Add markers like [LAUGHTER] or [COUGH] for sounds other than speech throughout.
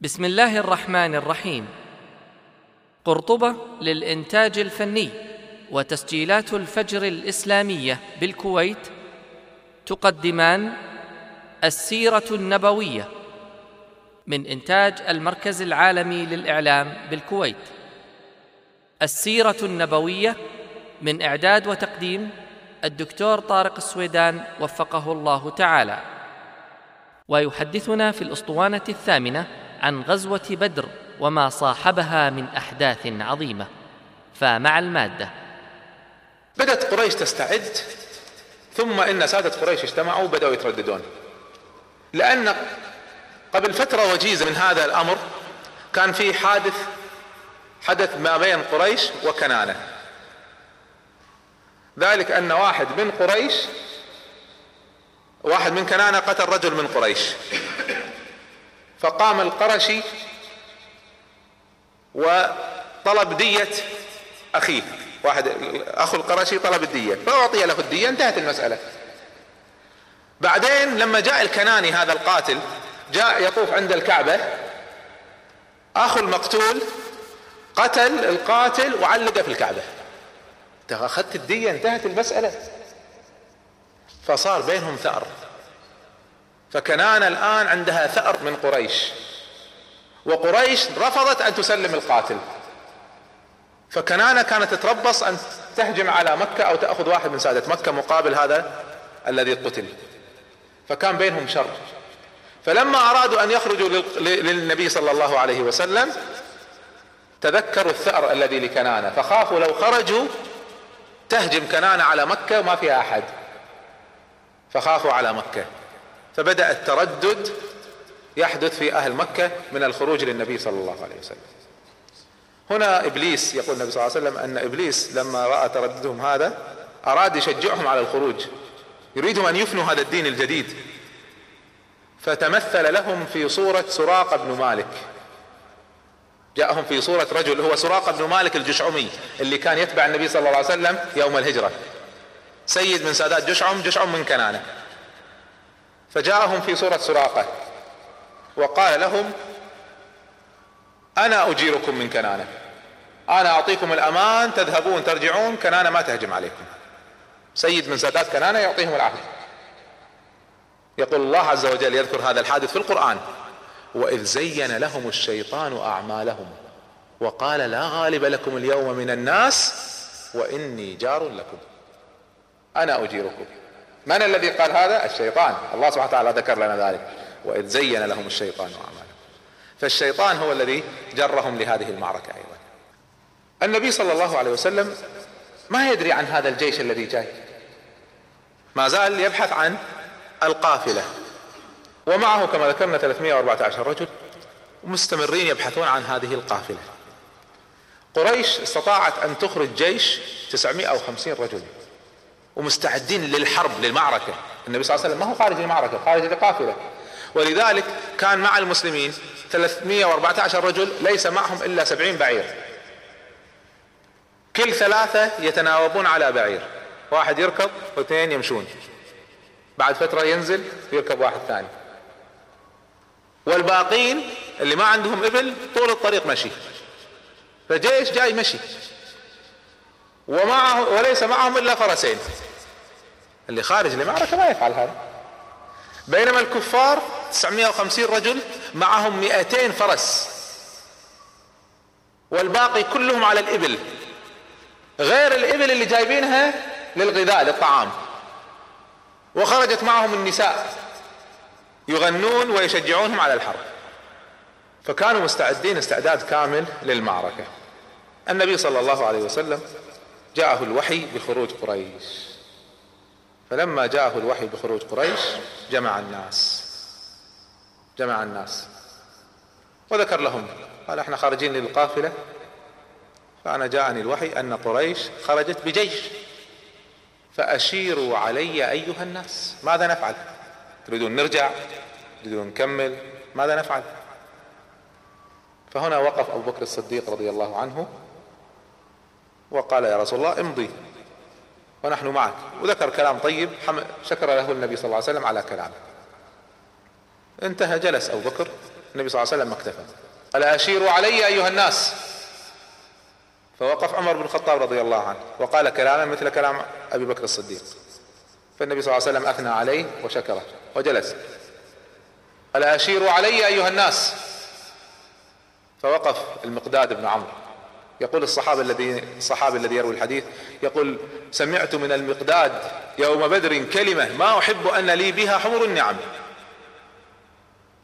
بسم الله الرحمن الرحيم. قرطبة للإنتاج الفني وتسجيلات الفجر الإسلامية بالكويت تقدمان السيرة النبوية من إنتاج المركز العالمي للإعلام بالكويت. السيرة النبوية من إعداد وتقديم الدكتور طارق السويدان وفقه الله تعالى. ويحدثنا في الأسطوانة الثامنة عن غزوة بدر وما صاحبها من أحداث عظيمة. فمع المادة. بدأت قريش تستعد ثم إن سادة قريش اجتمعوا وبداوا يترددون. لأن قبل فترة وجيزة من هذا الأمر كان في حادث حدث ما بين قريش وكنانة. ذلك أن واحد من قريش واحد من كنانة قتل رجل من قريش. فقام القرشي وطلب دية أخيه. واحد أخو القرشي طلب الدية. فأعطي له الدية انتهت المسألة. بعدين لما جاء الكناني هذا القاتل جاء يطوف عند الكعبة. أخو المقتول قتل القاتل وعلقه في الكعبة. أخذت الدية انتهت المسألة. فصار بينهم ثأر. فكنان الآن عندها ثأر من قريش. وقريش رفضت أن تسلم القاتل. فكنانة كانت تتربص أن تهجم على مكة أو تأخذ واحد من سادة مكة مقابل هذا الذي قتل. فكان بينهم شر. فلما أرادوا أن يخرجوا للنبي صلى الله عليه وسلم تذكروا الثأر الذي لكنانة فخافوا لو خرجوا تهجم كنانة على مكة وما فيها أحد. فخافوا على مكة. فبدأ التردد يحدث في أهل مكة من الخروج للنبي صلى الله عليه وسلم. هنا إبليس يقول النبي صلى الله عليه وسلم أن إبليس لما رأى ترددهم هذا أراد يشجعهم على الخروج يريدهم أن يفنوا هذا الدين الجديد. فتمثل لهم في صورة سراقة بن مالك. جاءهم في صورة رجل هو سراقة بن مالك الجشعمي اللي كان يتبع النبي صلى الله عليه وسلم يوم الهجرة. سيد من سادات جشعم جشعم من كنانة. فجاءهم في صورة سراقة. وقال لهم أنا أجيركم من كنانة. أنا أعطيكم الأمان تذهبون ترجعون كنانة ما تهجم عليكم. سيد من سادات كنانة يعطيهم العهد يقول الله عز وجل يذكر هذا الحادث في القرآن. وإذ زين لهم الشيطان أعمالهم وقال لا غالب لكم اليوم من الناس وإني جار لكم. أنا أجيركم. من الذي قال هذا؟ الشيطان. الله سبحانه وتعالى ذكر لنا ذلك. وإذ زين لهم الشيطان أعمالهم. فالشيطان هو الذي جرهم لهذه المعركة أيضا. النبي صلى الله عليه وسلم ما يدري عن هذا الجيش الذي جاي. ما زال يبحث عن القافلة. ومعه كما ذكرنا 314 رجل مستمرين يبحثون عن هذه القافلة. قريش استطاعت أن تخرج جيش 950 رجل ومستعدين للحرب للمعركة. النبي صلى الله عليه وسلم ما هو خارج المعركة خارج القافلة. ولذلك كان مع المسلمين 314 رجل ليس معهم إلا 70 بعير. كل ثلاثة يتناوبون على بعير. واحد يركض واثنين يمشون. بعد فترة ينزل يركب واحد ثاني. والباقين اللي ما عندهم إبل طول الطريق مشي. فجيش جاي مشي. ومعه وليس معهم إلا فرسين. اللي خارج المعركة ما يفعل هذا. بينما الكفار 950 رجل معهم 200 فرس. والباقي كلهم على الإبل. غير الإبل اللي جايبينها للغذاء للطعام. وخرجت معهم النساء. يغنون ويشجعونهم على الحرب. فكانوا مستعدين استعداد كامل للمعركة. النبي صلى الله عليه وسلم جاءه الوحي بخروج قريش. فلما جاءه الوحي بخروج قريش جمع الناس. جمع الناس. وذكر لهم قال إحنا خارجين للقافلة. فأنا جاءني الوحي أن قريش خرجت بجيش. فأشيروا علي أيها الناس. ماذا نفعل؟ تريدون نرجع؟ تريدون نكمل؟ ماذا نفعل؟ فهنا وقف أبو بكر الصديق رضي الله عنه وقال يا رسول الله امضي. ونحن معك. وذكر كلام طيب شكر له النبي صلى الله عليه وسلم على كلامه. انتهى جلس أبو بكر. النبي صلى الله عليه وسلم اكتفى. قال أشيروا علي أيها الناس؟ فوقف عمر بن الخطاب رضي الله عنه وقال كلاما مثل كلام أبي بكر الصديق. فالنبي صلى الله عليه وسلم أثنى عليه وشكره وجلس. قال أشيروا علي أيها الناس؟ فوقف المقداد بن عمرو. يقول الصحابي الذي الصحابي الذي يروي الحديث يقول سمعت من المقداد يوم بدر كلمة ما أحب أن لي بها حمر النعم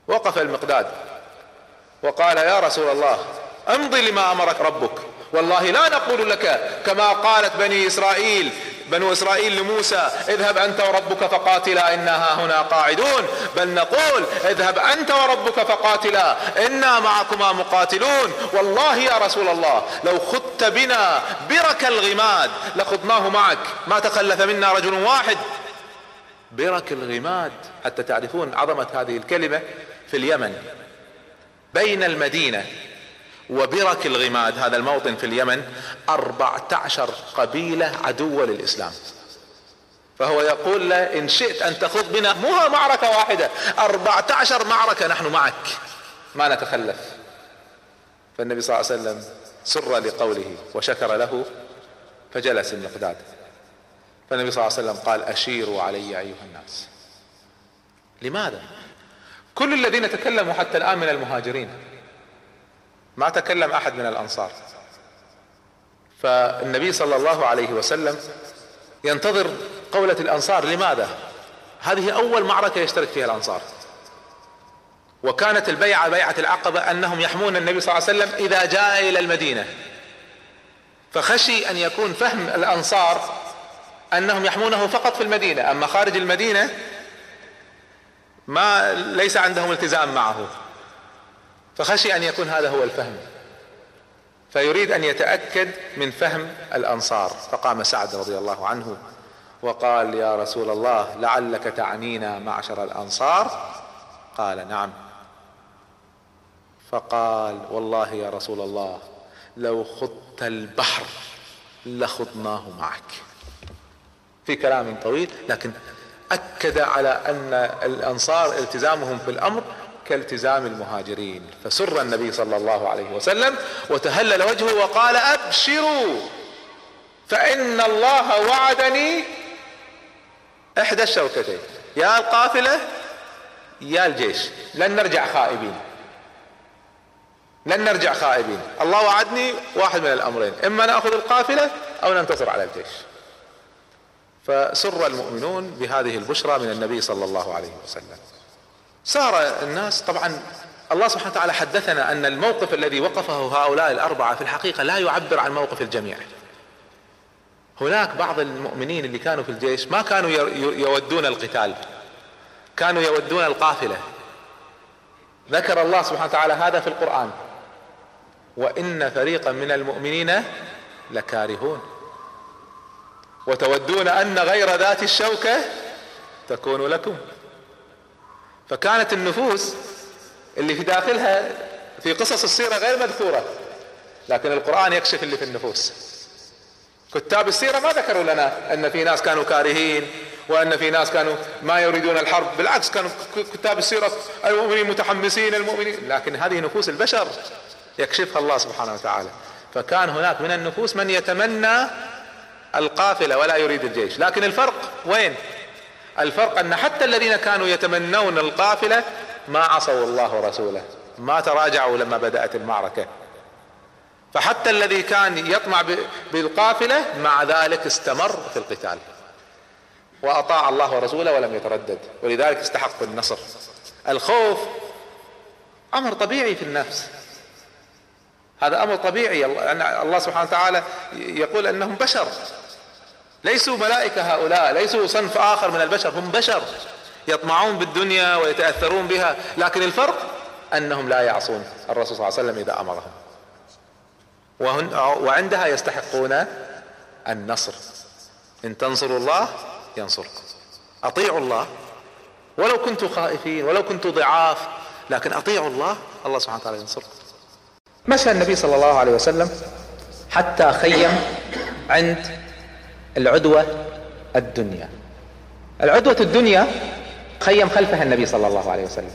وقف المقداد وقال يا رسول الله أمضي لما أمرك ربك والله لا نقول لك كما قالت بني إسرائيل بنو إسرائيل لموسى اذهب أنت وربك فقاتلا إنا هنا قاعدون. بل نقول اذهب أنت وربك فقاتلا إنا معكما مقاتلون. والله يا رسول الله لو خدت بنا برك الغماد لخضناه معك. ما تخلف منا رجل واحد. برك الغماد حتى تعرفون عظمة هذه الكلمة في اليمن. بين المدينة وبرك الغماد هذا الموطن في اليمن أربعة عشر قبيلة عدوة للإسلام. فهو يقول له إن شئت أن تخوض بنا مو معركة واحدة أربعة عشر معركة نحن معك ما نتخلف. فالنبي صلى الله عليه وسلم سر لقوله وشكر له فجلس المقداد. فالنبي صلى الله عليه وسلم قال أشيروا علي أيها الناس. لماذا؟ كل الذين تكلموا حتى الآن من المهاجرين. ما تكلم أحد من الأنصار. فالنبي صلى الله عليه وسلم ينتظر قولة الأنصار لماذا؟ هذه أول معركة يشترك فيها الأنصار. وكانت البيعة بيعة العقبة أنهم يحمون النبي صلى الله عليه وسلم إذا جاء إلى المدينة. فخشي أن يكون فهم الأنصار أنهم يحمونه فقط في المدينة. أما خارج المدينة ما ليس عندهم التزام معه. فخشي أن يكون هذا هو الفهم. فيريد أن يتأكد من فهم الأنصار. فقام سعد رضي الله عنه وقال يا رسول الله لعلك تعنينا معشر الأنصار؟ قال نعم. فقال والله يا رسول الله لو خضت البحر لخضناه معك. في كلام طويل لكن أكد على أن الأنصار التزامهم في الأمر كالتزام المهاجرين. فسر النبي صلى الله عليه وسلم وتهلل وجهه وقال أبشروا فإن الله وعدني إحدى الشوكتين يا القافلة يا الجيش. لن نرجع خائبين. لن نرجع خائبين. الله وعدني واحد من الأمرين إما نأخذ القافلة أو ننتصر على الجيش. فسر المؤمنون بهذه البشرى من النبي صلى الله عليه وسلم. صار الناس طبعا الله سبحانه وتعالى حدثنا أن الموقف الذي وقفه هؤلاء الأربعة في الحقيقة لا يعبر عن موقف الجميع. هناك بعض المؤمنين اللي كانوا في الجيش ما كانوا يودون القتال كانوا يودون القافلة. ذكر الله سبحانه وتعالى هذا في القرآن. وإن فريقا من المؤمنين لكارهون. وتودون أن غير ذات الشوكة تكون لكم. فكانت النفوس اللي في داخلها في قصص السيرة غير مذكورة لكن القرآن يكشف اللي في النفوس. كتاب السيرة ما ذكروا لنا أن في ناس كانوا كارهين وأن في ناس كانوا ما يريدون الحرب بالعكس كانوا كتاب السيرة المؤمنين متحمسين المؤمنين لكن هذه نفوس البشر يكشفها الله سبحانه وتعالى. فكان هناك من النفوس من يتمنى القافلة ولا يريد الجيش. لكن الفرق وين؟ الفرق أن حتى الذين كانوا يتمنون القافلة ما عصوا الله ورسوله ما تراجعوا لما بدأت المعركة. فحتى الذي كان يطمع بالقافلة مع ذلك استمر في القتال. وأطاع الله ورسوله ولم يتردد. ولذلك استحق النصر. الخوف أمر طبيعي في النفس. هذا أمر طبيعي. الله سبحانه وتعالى يقول أنهم بشر. ليسوا ملائكة هؤلاء ليسوا صنف آخر من البشر هم بشر يطمعون بالدنيا ويتأثرون بها لكن الفرق أنهم لا يعصون الرسول صلى الله عليه وسلم إذا أمرهم. وعندها يستحقون النصر. إن تنصروا الله ينصركم. أطيعوا الله. ولو كنتم خائفين ولو كنتم ضعاف لكن أطيعوا الله الله سبحانه وتعالى ينصركم. مشى النبي صلى الله عليه وسلم حتى خيم عند العدوة الدنيا. العدوة الدنيا خيم خلفها النبي صلى الله عليه وسلم.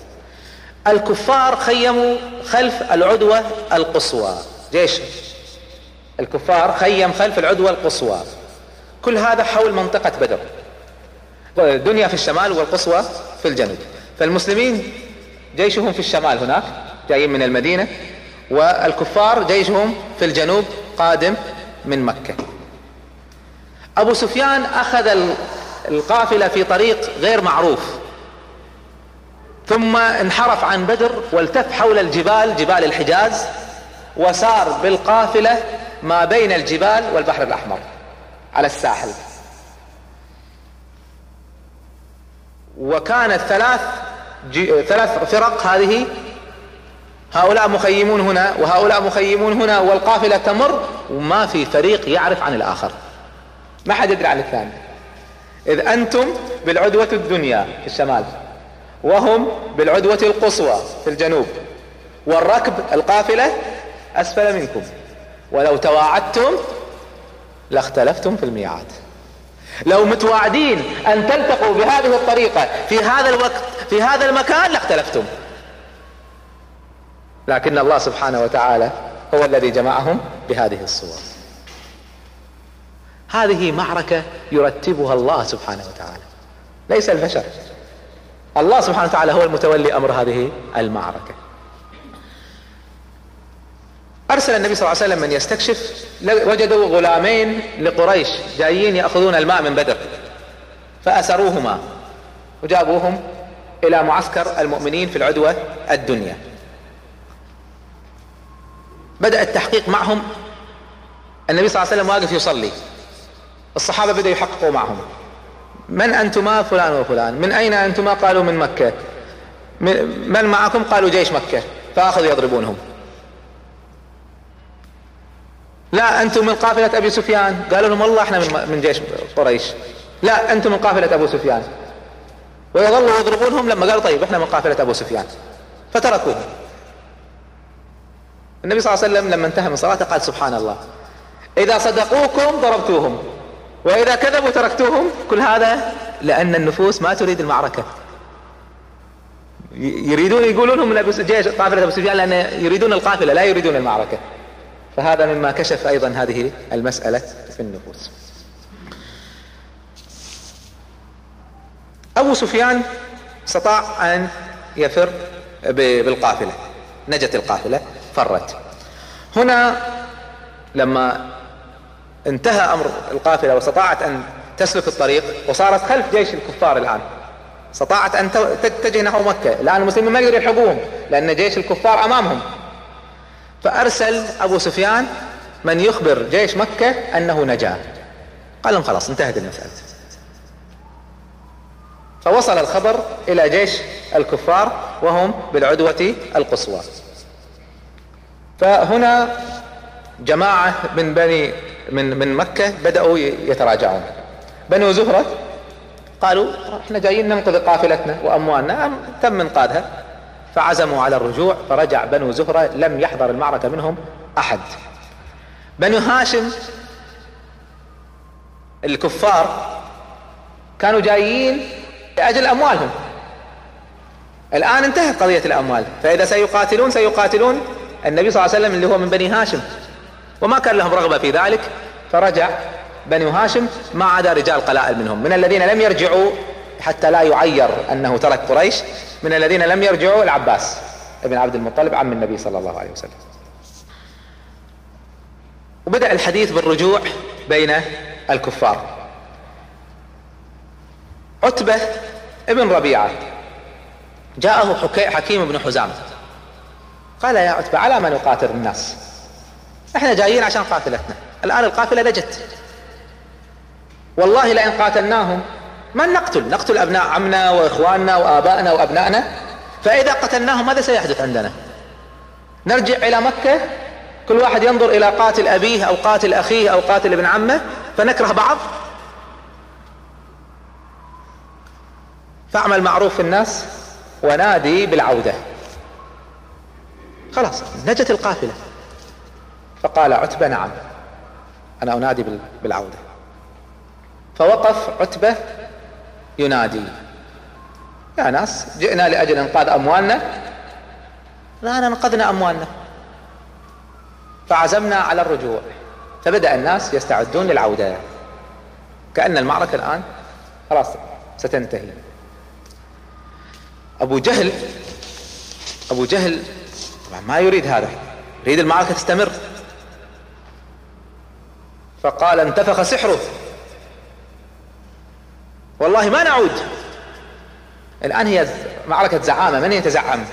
الكفار خيموا خلف العدوة القصوى. جيش. الكفار خيم خلف العدوة القصوى. كل هذا حول منطقة بدر. الدنيا في الشمال والقصوى في الجنوب. فالمسلمين جيشهم في الشمال هناك جايين من المدينة والكفار جيشهم في الجنوب قادم من مكة. أبو سفيان أخذ القافلة في طريق غير معروف ثم انحرف عن بدر والتف حول الجبال جبال الحجاز وسار بالقافلة ما بين الجبال والبحر الأحمر على الساحل. وكانت ثلاث ثلاث فرق هذه هؤلاء مخيمون هنا وهؤلاء مخيمون هنا والقافلة تمر وما في فريق يعرف عن الآخر. ما حد يدري عن الثاني إذ أنتم بالعدوة الدنيا في الشمال وهم بالعدوة القصوى في الجنوب والركب القافلة أسفل منكم. ولو تواعدتم لاختلفتم في الميعاد. لو متواعدين أن تلتقوا بهذه الطريقة في هذا الوقت في هذا المكان لاختلفتم. لكن الله سبحانه وتعالى هو الذي جمعهم بهذه الصور. هذه معركة يرتبها الله سبحانه وتعالى. ليس البشر. الله سبحانه وتعالى هو المتولي أمر هذه المعركة. أرسل النبي صلى الله عليه وسلم من يستكشف وجدوا غلامين لقريش جايين يأخذون الماء من بدر فأسروهما وجابوهم إلى معسكر المؤمنين في العدوة الدنيا. بدأ التحقيق معهم. النبي صلى الله عليه وسلم واقف يصلي. الصحابة بدأوا يحققوا معهم. من أنتما فلان وفلان؟ من أين أنتما؟ قالوا من مكة. من معكم؟ قالوا جيش مكة. فأخذوا يضربونهم. لا أنتم من قافلة أبي سفيان. قالوا لهم والله إحنا من جيش قريش. لا أنتم من قافلة أبو سفيان. ويظلوا يضربونهم لما قالوا طيب إحنا من قافلة أبو سفيان. فتركوهم. النبي صلى الله عليه وسلم لما انتهى من صلاته قال سبحان الله. إذا صدقوكم ضربتوهم. وإذا كذبوا تركتوهم. كل هذا لأن النفوس ما تريد المعركة. يريدون يقولون هم من أبو جيش قافلة أبو سفيان لأن يريدون القافلة لا يريدون المعركة. فهذا مما كشف أيضا هذه المسألة في النفوس. أبو سفيان استطاع أن يفر بالقافلة. نجت القافلة فرت. هنا لما انتهى أمر القافله واستطاعت أن تسلك الطريق وصارت خلف جيش الكفار الآن. استطاعت أن تتجه نحو مكة. الآن المسلمين ما يقدروا يلحقوهم لأن جيش الكفار أمامهم. فأرسل أبو سفيان من يخبر جيش مكة أنه نجا. قال لهم خلاص انتهت المسألة. فوصل الخبر إلى جيش الكفار وهم بالعدوة القصوى. فهنا جماعة من بني من من مكة بدأوا يتراجعون. بنو زهرة قالوا إحنا جايين ننقذ قافلتنا وأموالنا. تم انقاذها فعزموا على الرجوع فرجع بنو زهرة لم يحضر المعركة منهم أحد. بنو هاشم الكفار كانوا جايين لأجل أموالهم. الآن انتهت قضية الأموال. فإذا سيقاتلون سيقاتلون النبي صلى الله عليه وسلم اللي هو من بني هاشم. وما كان لهم رغبة في ذلك فرجع بني هاشم ما عدا رجال قلائل منهم. من الذين لم يرجعوا حتى لا يعير أنه ترك قريش من الذين لم يرجعوا العباس ابن عبد المطلب عم النبي صلى الله عليه وسلم. وبدأ الحديث بالرجوع بين الكفار. عتبة ابن ربيعة جاءه حكيم بن حزام. قال يا عتبة على ما نقاتل الناس؟ إحنا جايين عشان قافلتنا الآن القافلة نجت. والله لئن قاتلناهم ما نقتل؟ نقتل أبناء عمنا وإخواننا وآبائنا وأبنائنا. فإذا قتلناهم ماذا سيحدث عندنا؟ نرجع إلى مكة. كل واحد ينظر إلى قاتل أبيه أو قاتل أخيه أو قاتل ابن عمه فنكره بعض. فاعمل معروف في الناس ونادي بالعودة. خلاص نجت القافلة. فقال عتبة نعم. أنا أنادي بالعودة. فوقف عتبة ينادي. يا ناس جئنا لأجل إنقاذ أموالنا. الآن أنقذنا أموالنا. فعزمنا على الرجوع. فبدأ الناس يستعدون للعودة. كأن المعركة الآن خلاص ستنتهي. أبو جهل أبو جهل طبعا ما يريد هذا. يريد المعركة تستمر. فقال انتفخ سحره. والله ما نعود. الآن هي معركة زعامة. من يتزعم؟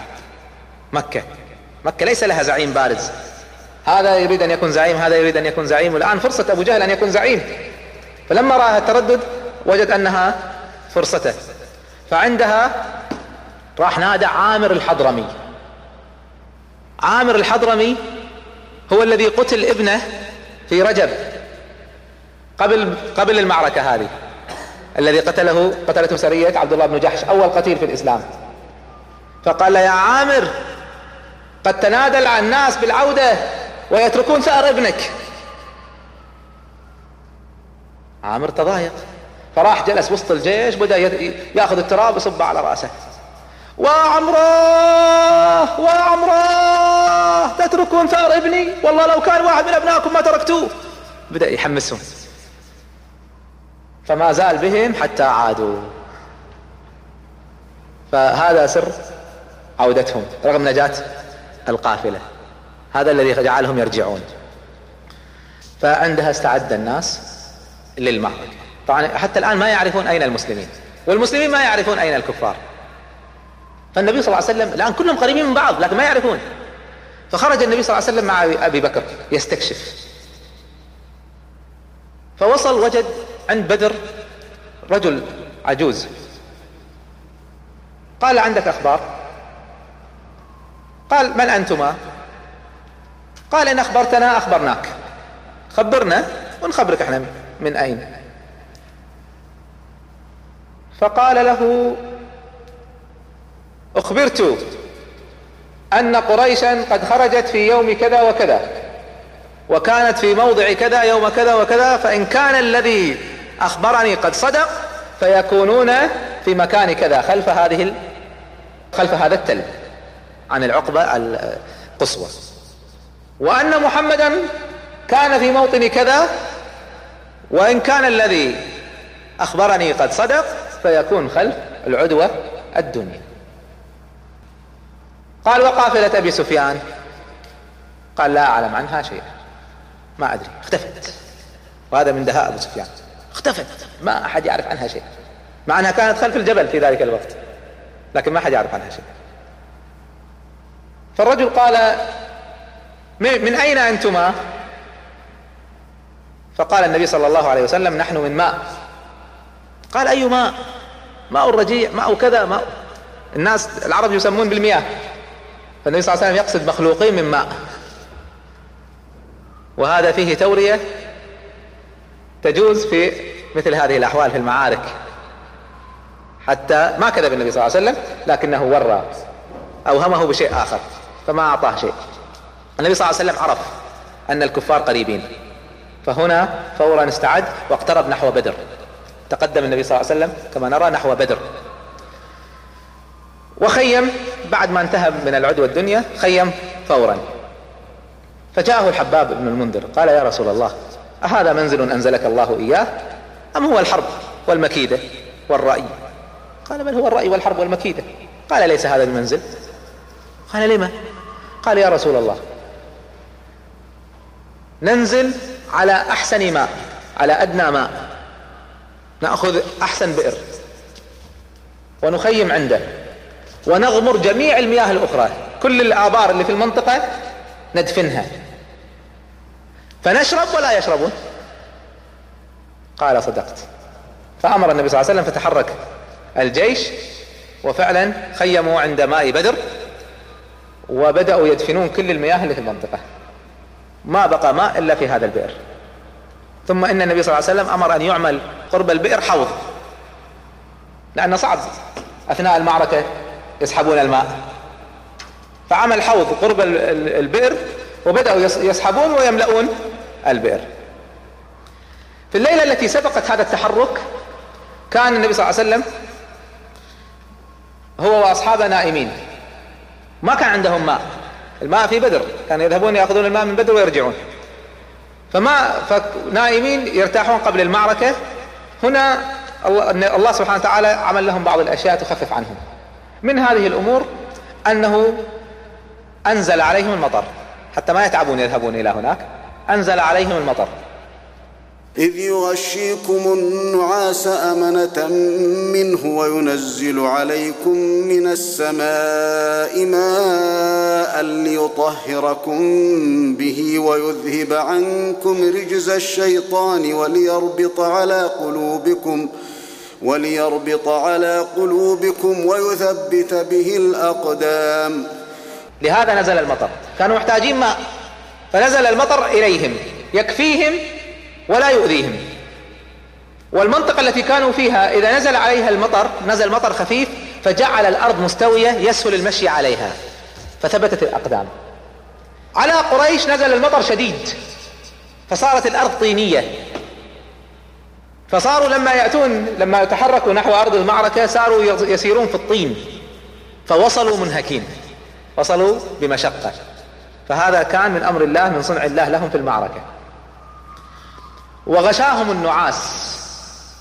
مكة. مكة ليس لها زعيم بارز. هذا يريد أن يكون زعيم هذا يريد أن يكون زعيم. والآن فرصة أبو جهل أن يكون زعيم. فلما رأى التردد وجد أنها فرصته. فعندها راح نادى عامر الحضرمي. عامر الحضرمي هو الذي قتل ابنه في رجب. قبل قبل المعركة هذه. الذي قتله قتلته سرية عبد الله بن جحش أول قتيل في الإسلام. فقال يا عامر قد تنادى الناس بالعودة ويتركون ثأر ابنك. عامر تضايق. فراح جلس وسط الجيش بدأ يأخذ التراب يصبه على رأسه. وعمره وعمره تتركون ثأر ابني؟ والله لو كان واحد من أبنائكم ما تركتوه. بدأ يحمسهم. فما زال بهم حتى عادوا. فهذا سر عودتهم رغم نجاة القافلة. هذا الذي جعلهم يرجعون. فعندها استعد الناس للمعركة. طبعا حتى الآن ما يعرفون أين المسلمين. والمسلمين ما يعرفون أين الكفار. فالنبي صلى الله عليه وسلم الآن كلهم قريبين من بعض لكن ما يعرفون. فخرج النبي صلى الله عليه وسلم مع أبي بكر يستكشف. فوصل وجد عند بدر رجل عجوز. قال عندك أخبار؟ قال من أنتما؟ قال إن أخبرتنا أخبرناك. خبرنا ونخبرك إحنا من أين. فقال له أخبرت أن قريشا قد خرجت في يوم كذا وكذا وكانت في موضع كذا يوم كذا وكذا فإن كان الذي أخبرني قد صدق فيكونون في مكان كذا خلف هذه. خلف هذا التل عن العقبة القصوى. وأن محمدا كان في موطن كذا وإن كان الذي أخبرني قد صدق فيكون خلف العدوة الدنيا. قال وقافلة أبي سفيان. قال لا أعلم عنها شيئا. ما أدري. اختفت. وهذا من دهاء أبو سفيان. اختفت ما أحد يعرف عنها شيء. مع أنها كانت خلف الجبل في ذلك الوقت. لكن ما أحد يعرف عنها شيء. فالرجل قال من أين أنتما؟ فقال النبي صلى الله عليه وسلم نحن من ماء. قال أي ماء؟ ماء الرجيع ماء كذا ماء. الناس العرب يسمون بالمياه. فالنبي صلى الله عليه وسلم يقصد مخلوقين من ماء. وهذا فيه تورية تجوز في مثل هذه الأحوال في المعارك. حتى ما كذب النبي صلى الله عليه وسلم لكنه ورى أوهمه بشيء آخر فما أعطاه شيء. النبي صلى الله عليه وسلم عرف أن الكفار قريبين. فهنا فورا استعد واقترب نحو بدر. تقدم النبي صلى الله عليه وسلم كما نرى نحو بدر. وخيم بعد ما انتهى من العدوى الدنيا خيم فورا. فجاءه الحباب بن المنذر قال يا رسول الله أهذا منزل أنزلك الله إياه؟ أم هو الحرب والمكيدة والرأي؟ قال بل هو الرأي والحرب والمكيدة. قال ليس هذا المنزل؟ قال لما؟ قال يا رسول الله ننزل على أحسن ماء على أدنى ماء. نأخذ أحسن بئر ونخيم عنده ونغمر جميع المياه الأخرى. كل الآبار اللي في المنطقة ندفنها. فنشرب ولا يشربون؟ قال صدقت. فأمر النبي صلى الله عليه وسلم فتحرك الجيش وفعلا خيموا عند ماء بدر وبدأوا يدفنون كل المياه اللي في المنطقة. ما بقى ماء إلا في هذا البئر. ثم إن النبي صلى الله عليه وسلم أمر أن يعمل قرب البئر حوض. لأنه صعب أثناء المعركة يسحبون الماء. فعمل حوض قرب البئر وبدأوا يسحبون ويملؤون البئر. في الليلة التي سبقت هذا التحرك كان النبي صلى الله عليه وسلم هو وأصحابه نائمين. ما كان عندهم ماء. الماء في بدر. كانوا يذهبون يأخذون الماء من بدر ويرجعون. فما فنائمين يرتاحون قبل المعركة. هنا الله سبحانه وتعالى عمل لهم بعض الأشياء تخفف عنهم. من هذه الأمور أنه أنزل عليهم المطر. حتى ما يتعبون يذهبون إلى هناك. أنزل عليهم المطر. إذ يغشيكم النعاس أمنة منه وينزل عليكم من السماء ماء ليطهركم به ويذهب عنكم رجز الشيطان وليربط على قلوبكم وليربط على قلوبكم ويثبت به الأقدام. لهذا نزل المطر. كانوا محتاجين ماء. فنزل المطر إليهم. يكفيهم ولا يؤذيهم. والمنطقة التي كانوا فيها إذا نزل عليها المطر نزل مطر خفيف فجعل الأرض مستوية يسهل المشي عليها. فثبتت الأقدام. على قريش نزل المطر شديد. فصارت الأرض طينية. فصاروا لما يأتون لما يتحركوا نحو أرض المعركة صاروا يسيرون في الطين. فوصلوا منهكين. وصلوا بمشقة. فهذا كان من أمر الله من صنع الله لهم في المعركة. وغشاهم النعاس.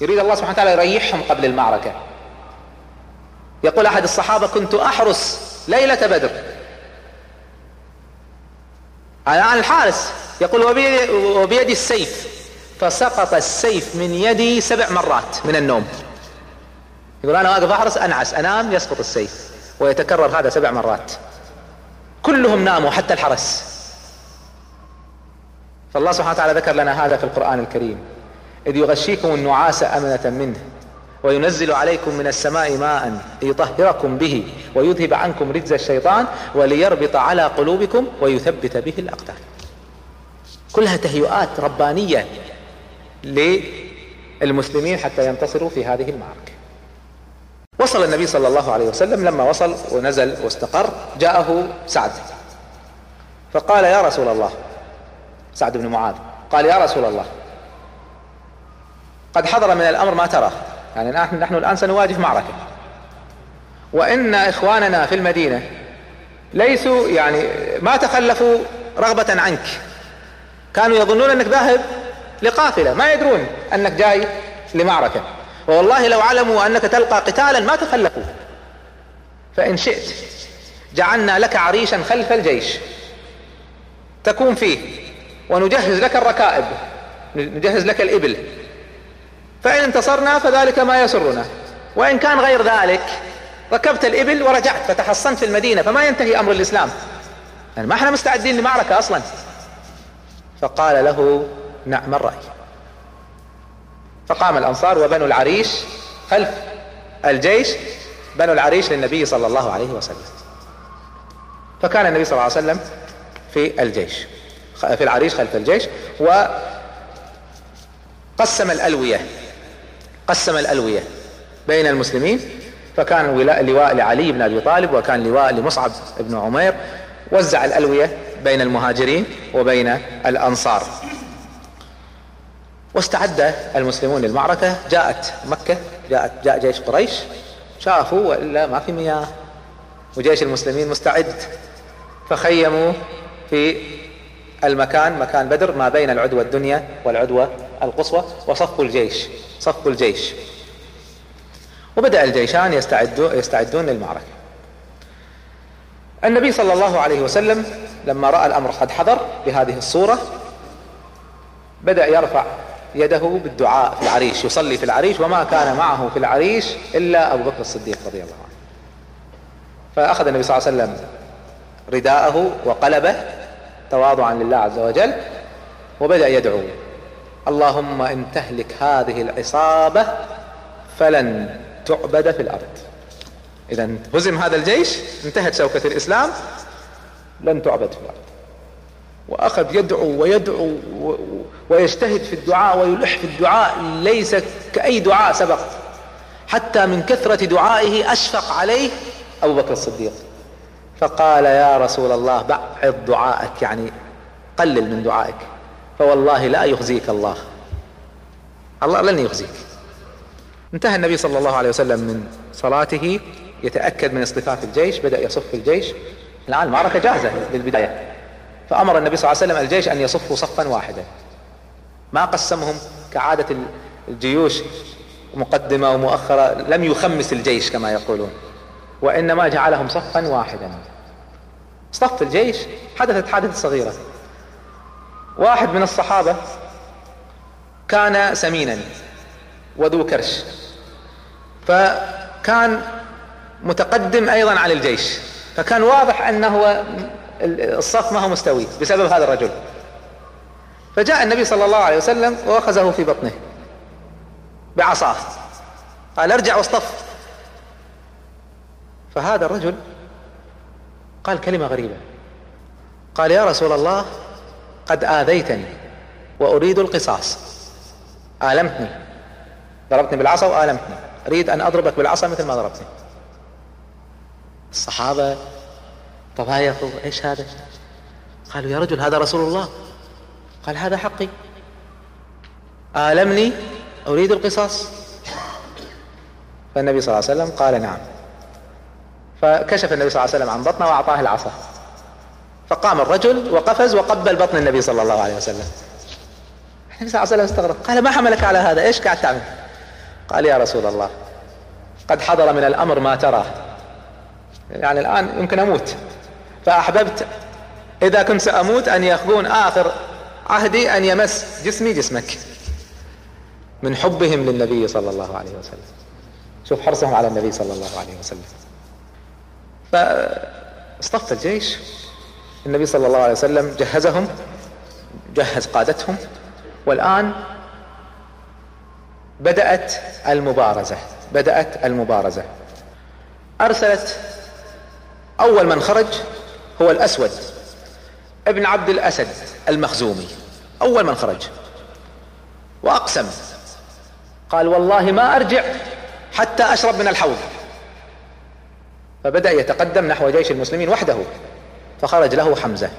يريد الله سبحانه وتعالى يريحهم قبل المعركة. يقول أحد الصحابة كنت أحرس ليلة بدر. الآن الحارس. يقول وبيدي, وبيدي السيف. فسقط السيف من يدي سبع مرات من النوم. يقول أنا واقف أحرس أنعس أنام يسقط السيف. ويتكرر هذا سبع مرات. كلهم ناموا حتى الحرس. فالله سبحانه وتعالى ذكر لنا هذا في القرآن الكريم. إذ يغشيكم النعاس أمنة منه وينزل عليكم من السماء ماء ليطهركم به ويذهب عنكم رجز الشيطان وليربط على قلوبكم ويثبت به الأقدام. كلها تهيئات ربانية للمسلمين حتى ينتصروا في هذه المعركة. وصل النبي صلى الله عليه وسلم لما وصل ونزل واستقر جاءه سعد. فقال يا رسول الله سعد بن معاذ. قال يا رسول الله قد حضر من الأمر ما ترى. يعني نحن, نحن الآن سنواجه معركة. وإن إخواننا في المدينة ليسوا يعني ما تخلفوا رغبة عنك. كانوا يظنون أنك ذاهب لقافلة ما يدرون أنك جاي لمعركة. والله لو علموا أنك تلقى قتالا ما تخلفوا فإن شئت جعلنا لك عريشا خلف الجيش. تكون فيه ونجهز لك الركائب نجهز لك الإبل. فإن انتصرنا فذلك ما يسرنا. وإن كان غير ذلك ركبت الإبل ورجعت فتحصنت في المدينة فما ينتهي أمر الإسلام. يعني ما إحنا مستعدين لمعركة أصلا. فقال له نعم الرأي. فقام الأنصار وبنو العريش خلف الجيش بنو العريش للنبي صلى الله عليه وسلم. فكان النبي صلى الله عليه وسلم في الجيش. في العريش خلف الجيش وقسم الألوية قسم الألوية بين المسلمين فكان لواء لعلي بن أبي طالب وكان لواء لمصعب بن عمير وزع الألوية بين المهاجرين وبين الأنصار. واستعد المسلمون للمعركة جاءت مكة جاءت جاء جيش قريش شافوا وإلا ما في مياه. وجيش المسلمين مستعد فخيموا في المكان مكان بدر ما بين العدوى الدنيا والعدوى القصوى وصفوا الجيش صفوا الجيش. وبدأ الجيشان يستعدون, يستعدون للمعركة. النبي صلى الله عليه وسلم لما رأى الأمر قد حضر بهذه الصورة بدأ يرفع يده بالدعاء في العريش يصلي في العريش وما كان معه في العريش إلا أبو بكر الصديق رضي الله عنه. فأخذ النبي صلى الله عليه وسلم رداءه وقلبه تواضعا لله عز وجل وبدأ يدعو اللهم إن تهلك هذه العصابة فلن تعبد في الأرض. اذا هزم هذا الجيش انتهت شوكة الإسلام لن تعبد في الأرض. وأخذ يدعو ويدعو ويجتهد في الدعاء ويلح في الدعاء ليس كأي دعاء سبق حتى من كثرة دعائه أشفق عليه أبو بكر الصديق. فقال يا رسول الله بعض دعائك يعني قلل من دعائك. فوالله لا يخزيك الله. الله لن يخزيك. انتهى النبي صلى الله عليه وسلم من صلاته يتأكد من اصطفاف الجيش بدأ يصف الجيش. الآن المعركة جاهزة بالبداية فأمر النبي صلى الله عليه وسلم الجيش أن يصفوا صفا واحدا. ما قسمهم؟ كعادة الجيوش مقدمة ومؤخرة لم يخمس الجيش كما يقولون. وإنما جعلهم صفا واحدا. صف الجيش حدثت حادثة صغيرة. واحد من الصحابة كان سمينا وذو كرش فكان متقدم أيضا على الجيش فكان واضح أنه الصف ما هو مستوي بسبب هذا الرجل. فجاء النبي صلى الله عليه وسلم وأخذه في بطنه بعصاه. قال ارجع واصطف. فهذا الرجل قال كلمة غريبة. قال يا رسول الله قد آذيتني وأريد القصاص. آلمتني. ضربتني بالعصا وآلمتني. أريد أن أضربك بالعصا مثل ما ضربتني. الصحابة تضايقوا إيش هذا؟ قالوا يا رجل هذا رسول الله. قال هذا حقي. آلمني أريد القصاص. فالنبي صلى الله عليه وسلم قال نعم. فكشف النبي صلى الله عليه وسلم عن بطنه وأعطاه العصا. فقام الرجل وقفز وقبل بطن النبي صلى الله عليه وسلم. النبي صلى الله عليه وسلم استغرب. قال ما حملك على هذا؟ إيش قاعد تعمل؟ قال يا رسول الله قد حضر من الأمر ما ترى يعني الآن يمكن أموت. فأحببت إذا كنت سأموت أن يكون آخر عهدي أن يمس جسمي جسمك. من حبهم للنبي صلى الله عليه وسلم. شوف حرصهم على النبي صلى الله عليه وسلم. فاصطف الجيش. النبي صلى الله عليه وسلم جهزهم جهز قادتهم والآن بدأت المبارزة بدأت المبارزة. أرسلت أول من خرج هو الأسود ابن عبد الأسد المخزومي أول من خرج. وأقسم قال والله ما أرجع حتى أشرب من الحوض. فبدأ يتقدم نحو جيش المسلمين وحده فخرج له حمزة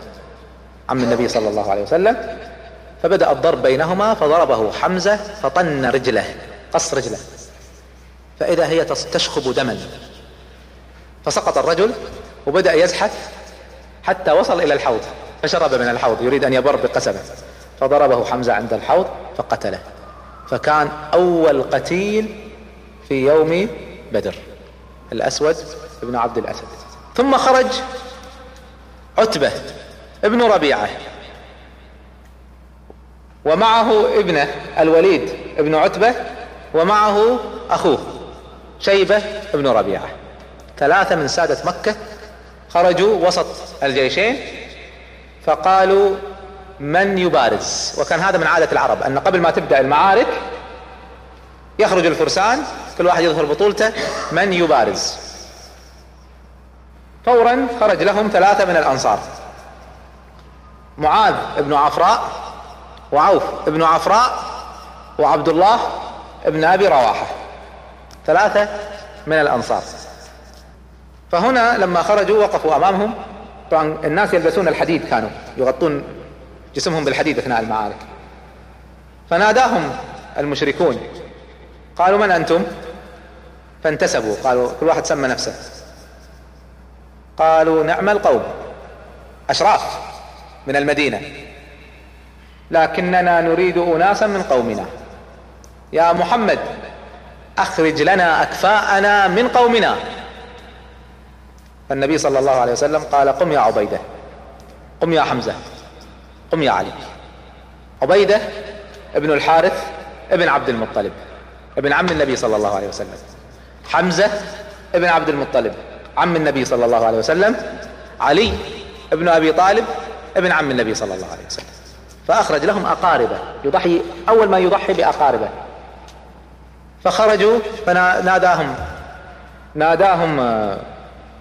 عم النبي صلى الله عليه وسلم. فبدأ الضرب بينهما فضربه حمزة فطن رجله قص رجله. فإذا هي تشخب دما. فسقط الرجل وبدأ يزحف حتى وصل إلى الحوض فشرب من الحوض يريد أن يبر بقسمه. فضربه حمزة عند الحوض فقتله. فكان أول قتيل في يوم بدر. الأسود ابن عبد الأسد. ثم خرج عتبة ابن ربيعة. ومعه ابنه الوليد ابن عتبة ومعه أخوه شيبة ابن ربيعة. ثلاثة من سادة مكة خرجوا وسط الجيشين فقالوا من يبارز؟ وكان هذا من عادة العرب أن قبل ما تبدأ المعارك يخرج الفرسان كل واحد يظهر بطولته من يبارز؟ فورا خرج لهم ثلاثة من الأنصار. معاذ بن عفراء وعوف بن عفراء وعبد الله بن أبي رواحة. ثلاثة من الأنصار. فهنا لما خرجوا وقفوا أمامهم طبعا الناس يلبسون الحديد كانوا يغطون جسمهم بالحديد أثناء المعارك. فناداهم المشركون قالوا من أنتم؟ فانتسبوا قالوا كل واحد سمى نفسه. قالوا نعم القوم أشراف من المدينة. لكننا نريد أناسا من قومنا. يا محمد أخرج لنا أكفاءنا من قومنا. فالنبي صلى الله عليه وسلم قال قم يا عبيدة قم يا حمزة قم يا علي. عبيدة ابن الحارث ابن عبد المطلب ابن عم النبي صلى الله عليه وسلم. حمزة ابن عبد المطلب. عم النبي صلى الله عليه وسلم علي ابن أبي طالب ابن عم النبي صلى الله عليه وسلم. فأخرج لهم أقاربه يضحي أول ما يضحي بأقاربه. فخرجوا فناداهم ناداهم آه،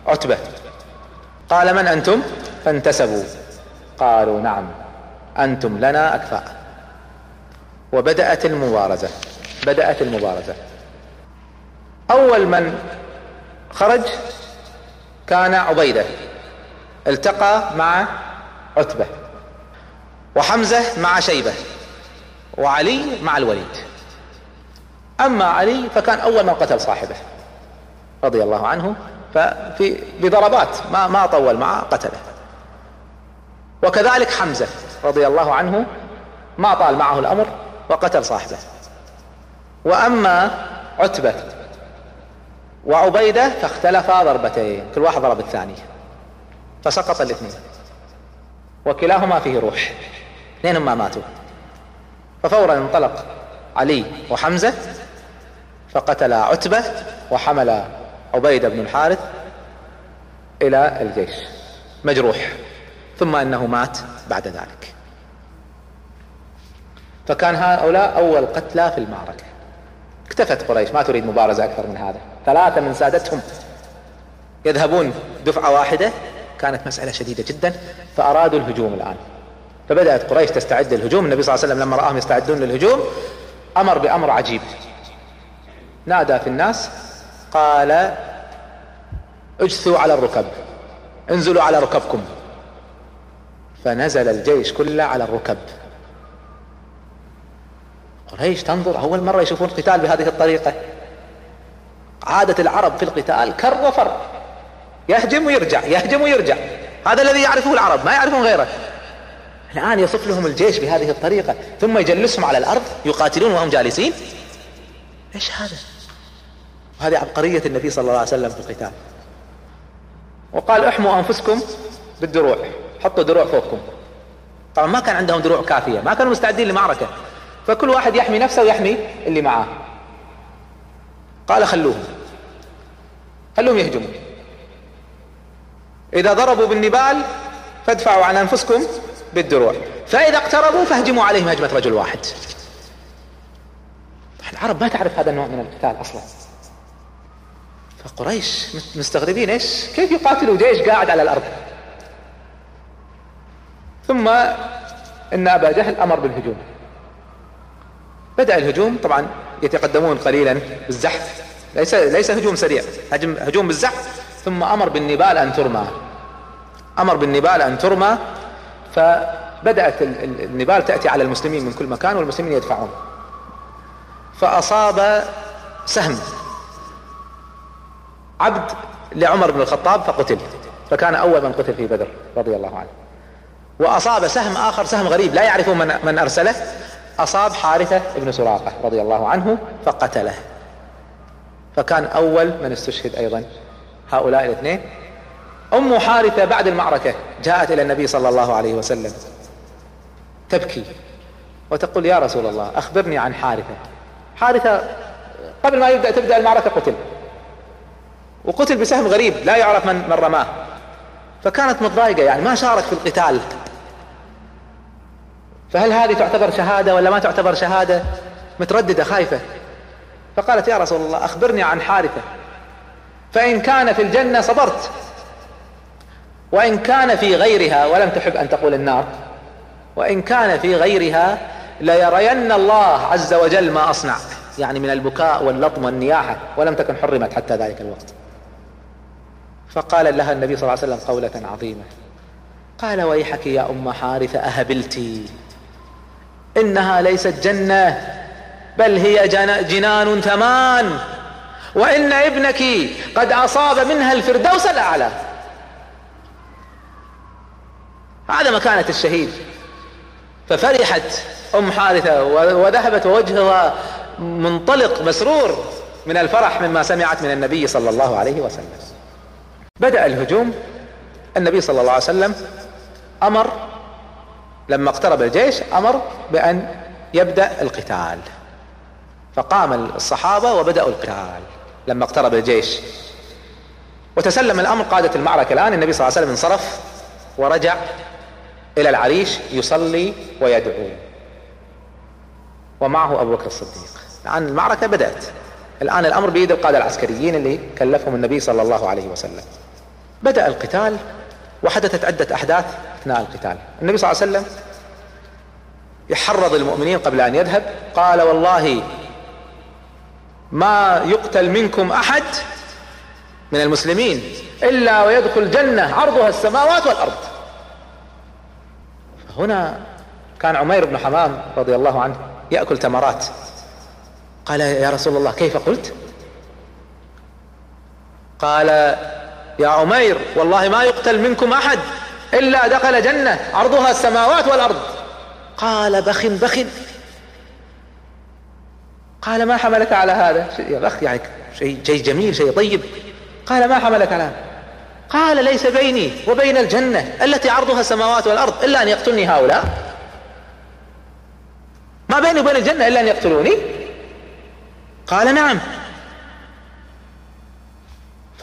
عتبة. قال من أنتم؟ فانتسبوا. قالوا نعم أنتم لنا أكفاء. وبدأت المبارزة بدأت المبارزة. أول من خرج كان عبيدة. التقى مع عتبة. وحمزة مع شيبة. وعلي مع الوليد. أما علي فكان أول من قتل صاحبه رضي الله عنه ففي بضربات ما ما طول معه قتله. وكذلك حمزة رضي الله عنه ما طال معه الأمر وقتل صاحبه. وأما عتبة وعبيدة فاختلفا ضربتين كل واحد ضرب الثاني. فسقط الاثنين. وكلاهما فيه روح. اثنينهم ما ماتوا. ففورا انطلق علي وحمزة فقتل عتبة وحمل عبيدة بن الحارث إلى الجيش. مجروح. ثم أنه مات بعد ذلك. فكان هؤلاء أول قتلى في المعركة. اكتفت قريش ما تريد مبارزة أكثر من هذا. ثلاثة من سادتهم يذهبون دفعة واحدة. كانت مسألة شديدة جدا فأرادوا الهجوم الآن. فبدأت قريش تستعد للهجوم. النبي صلى الله عليه وسلم لما رآهم يستعدون للهجوم أمر بأمر عجيب. نادى في الناس قال اجثوا على الركب انزلوا على ركبكم. فنزل الجيش كله على الركب. قريش تنظر أول مرة يشوفون القتال بهذه الطريقة. عادة العرب في القتال كر وفر. يهجم ويرجع يهجم ويرجع. هذا الذي يعرفه العرب ما يعرفون غيره. الآن يصف لهم الجيش بهذه الطريقة ثم يجلسهم على الأرض يقاتلون وهم جالسين. إيش هذا؟ وهذه عبقرية النبي صلى الله عليه وسلم في القتال. وقال احموا أنفسكم بالدروع حطوا دروع فوقكم. طبعا ما كان عندهم دروع كافية ما كانوا مستعدين لمعركة. فكل واحد يحمي نفسه ويحمي اللي معاه. قال خلوهم. خلوهم يهجموا. إذا ضربوا بالنبال فادفعوا عن أنفسكم بالدروع. فإذا اقتربوا فاهجموا عليهم هجمة رجل واحد. العرب ما تعرف هذا النوع من القتال أصلا. فقريش مستغربين إيش؟ كيف يقاتلوا؟ جيش قاعد على الأرض. ثم إن أبا جهل أمر بالهجوم. بدأ الهجوم طبعا يتقدمون قليلا بالزحف. ليس ليس هجوم سريع هجم هجوم بالزحف. ثم أمر بالنبال أن ترمى. أمر بالنبال أن ترمى فبدأت النبال تأتي على المسلمين من كل مكان والمسلمين يدفعون. فأصاب سهم عبد لعمر بن الخطاب فقتل. فكان أول من قتل في بدر رضي الله عنه. وأصاب سهم آخر سهم غريب لا يعرفون من, من أرسله. أصاب حارثة بن سراقة رضي الله عنه فقتله. فكان أول من استشهد أيضا هؤلاء الاثنين. أم حارثة بعد المعركة جاءت إلى النبي صلى الله عليه وسلم تبكي وتقول يا رسول الله أخبرني عن حارثة. حارثة قبل ما يبدأ تبدأ المعركة قتل. وقتل بسهم غريب لا يعرف من, من رماه. فكانت متضايقة يعني ما شارك في القتال. فهل هذه تعتبر شهادة ولا ما تعتبر شهادة؟ مترددة خايفة. فقالت يا رسول الله أخبرني عن حارثة فإن كان في الجنة صبرت. وإن كان في غيرها ولم تحب أن تقول النار. وإن كان في غيرها ليرين الله عز وجل ما أصنع. يعني من البكاء واللطم والنياحة ولم تكن حرمت حتى ذلك الوقت. فقال لها النبي صلى الله عليه وسلم قولة عظيمة. قال ويحك يا أم حارثة أهبلتي. إنها ليست جنة بل هي جنان ثمان. وإن ابنك قد أصاب منها الفردوس الأعلى. هذا مكانة الشهيد. ففرحت أم حارثة وذهبت ووجهها منطلق مسرور من الفرح مما سمعت من النبي صلى الله عليه وسلم. بدأ الهجوم. النبي صلى الله عليه وسلم أمر لما اقترب الجيش أمر بأن يبدأ القتال. فقام الصحابة وبدأوا القتال. لما اقترب الجيش وتسلم الأمر قادة المعركة الآن. النبي صلى الله عليه وسلم انصرف ورجع إلى العريش يصلي ويدعو. ومعه أبو بكر الصديق. الآن المعركة بدأت. الآن الأمر بيد القادة العسكريين اللي كلفهم النبي صلى الله عليه وسلم. بدأ القتال. وحدثت عدة أحداث أثناء القتال. النبي صلى الله عليه وسلم يحرض المؤمنين قبل أن يذهب قال والله ما يقتل منكم أحد من المسلمين إلا ويدخل جنة عرضها السماوات والأرض. هنا كان عمير بن حمام رضي الله عنه يأكل تمرات. قال يا رسول الله كيف قلت؟ قال يا عمير والله ما يقتل منكم أحد إلا دخل جنة عرضها السماوات والأرض. قال بخ بخ قال ما حملك على هذا؟ يا بخ يعني شيء شيء جميل شيء طيب. قال ما حملك على هذا؟ قال ليس بيني وبين الجنة التي عرضها السماوات والأرض إلا أن يقتلني هؤلاء. ما بيني وبين الجنة إلا أن يقتلوني؟ قال نعم.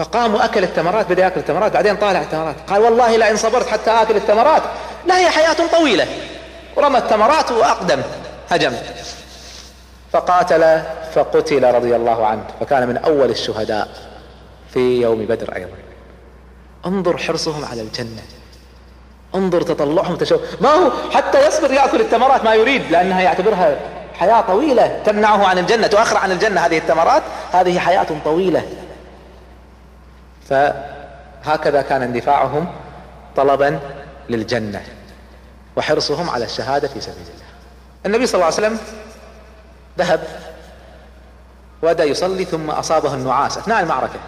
فقام واكل التمرات بدأ يأكل التمرات بعدين طالع التمرات. قال والله لئن صبرت حتى آكل التمرات لا هي حياة طويلة. ورمى التمرات وأقدم هجم. فقاتل فقتل رضي الله عنه. فكان من أول الشهداء في يوم بدر أيضا. انظر حرصهم على الجنة. انظر تطلعهم تشوف ما هو حتى يصبر يأكل التمرات ما يريد لأنها يعتبرها حياة طويلة تمنعه عن الجنة تؤخر عن الجنة. هذه التمرات هذه حياة طويلة. فهكذا كان اندفاعهم طلبا للجنة وحرصهم على الشهادة في سبيل الله. النبي صلى الله عليه وسلم ذهب وبدأ يصلي ثم أصابه النعاس أثناء المعركة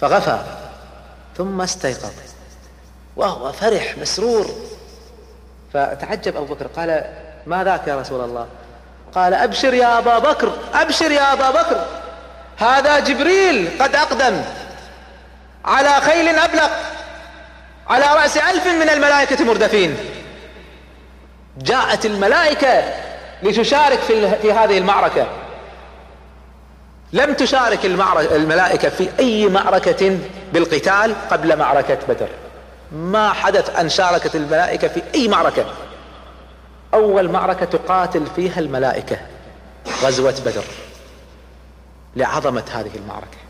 فغفى ثم استيقظ وهو فرح مسرور. فتعجب أبو بكر قال ما ذاك يا رسول الله؟ قال أبشر يا أبا بكر أبشر يا أبا بكر هذا جبريل قد أقدم. على خيل أبلق على رأس ألف من الملائكة مردفين. جاءت الملائكة لتشارك في, في هذه المعركة. لم تشارك الملائكة في أي معركة بالقتال قبل معركة بدر. ما حدث أن شاركت الملائكة في أي معركة. أول معركة تقاتل فيها الملائكة غزوة بدر لعظمة هذه المعركة.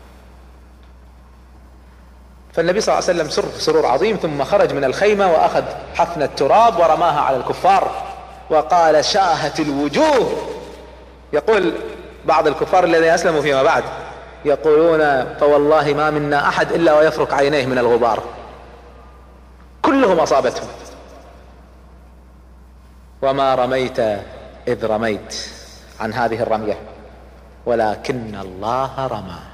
فالنبي صلى الله عليه وسلم سر سرور عظيم ثم خرج من الخيمة وأخذ حفن التراب ورماها على الكفار وقال شاهت الوجوه. يقول بعض الكفار الذين أسلموا فيما بعد يقولون فوالله ما منا أحد إلا ويفرك عينيه من الغبار. كلهم أصابتهم. وما رميت إذ رميت عن هذه الرمية ولكن الله رمى.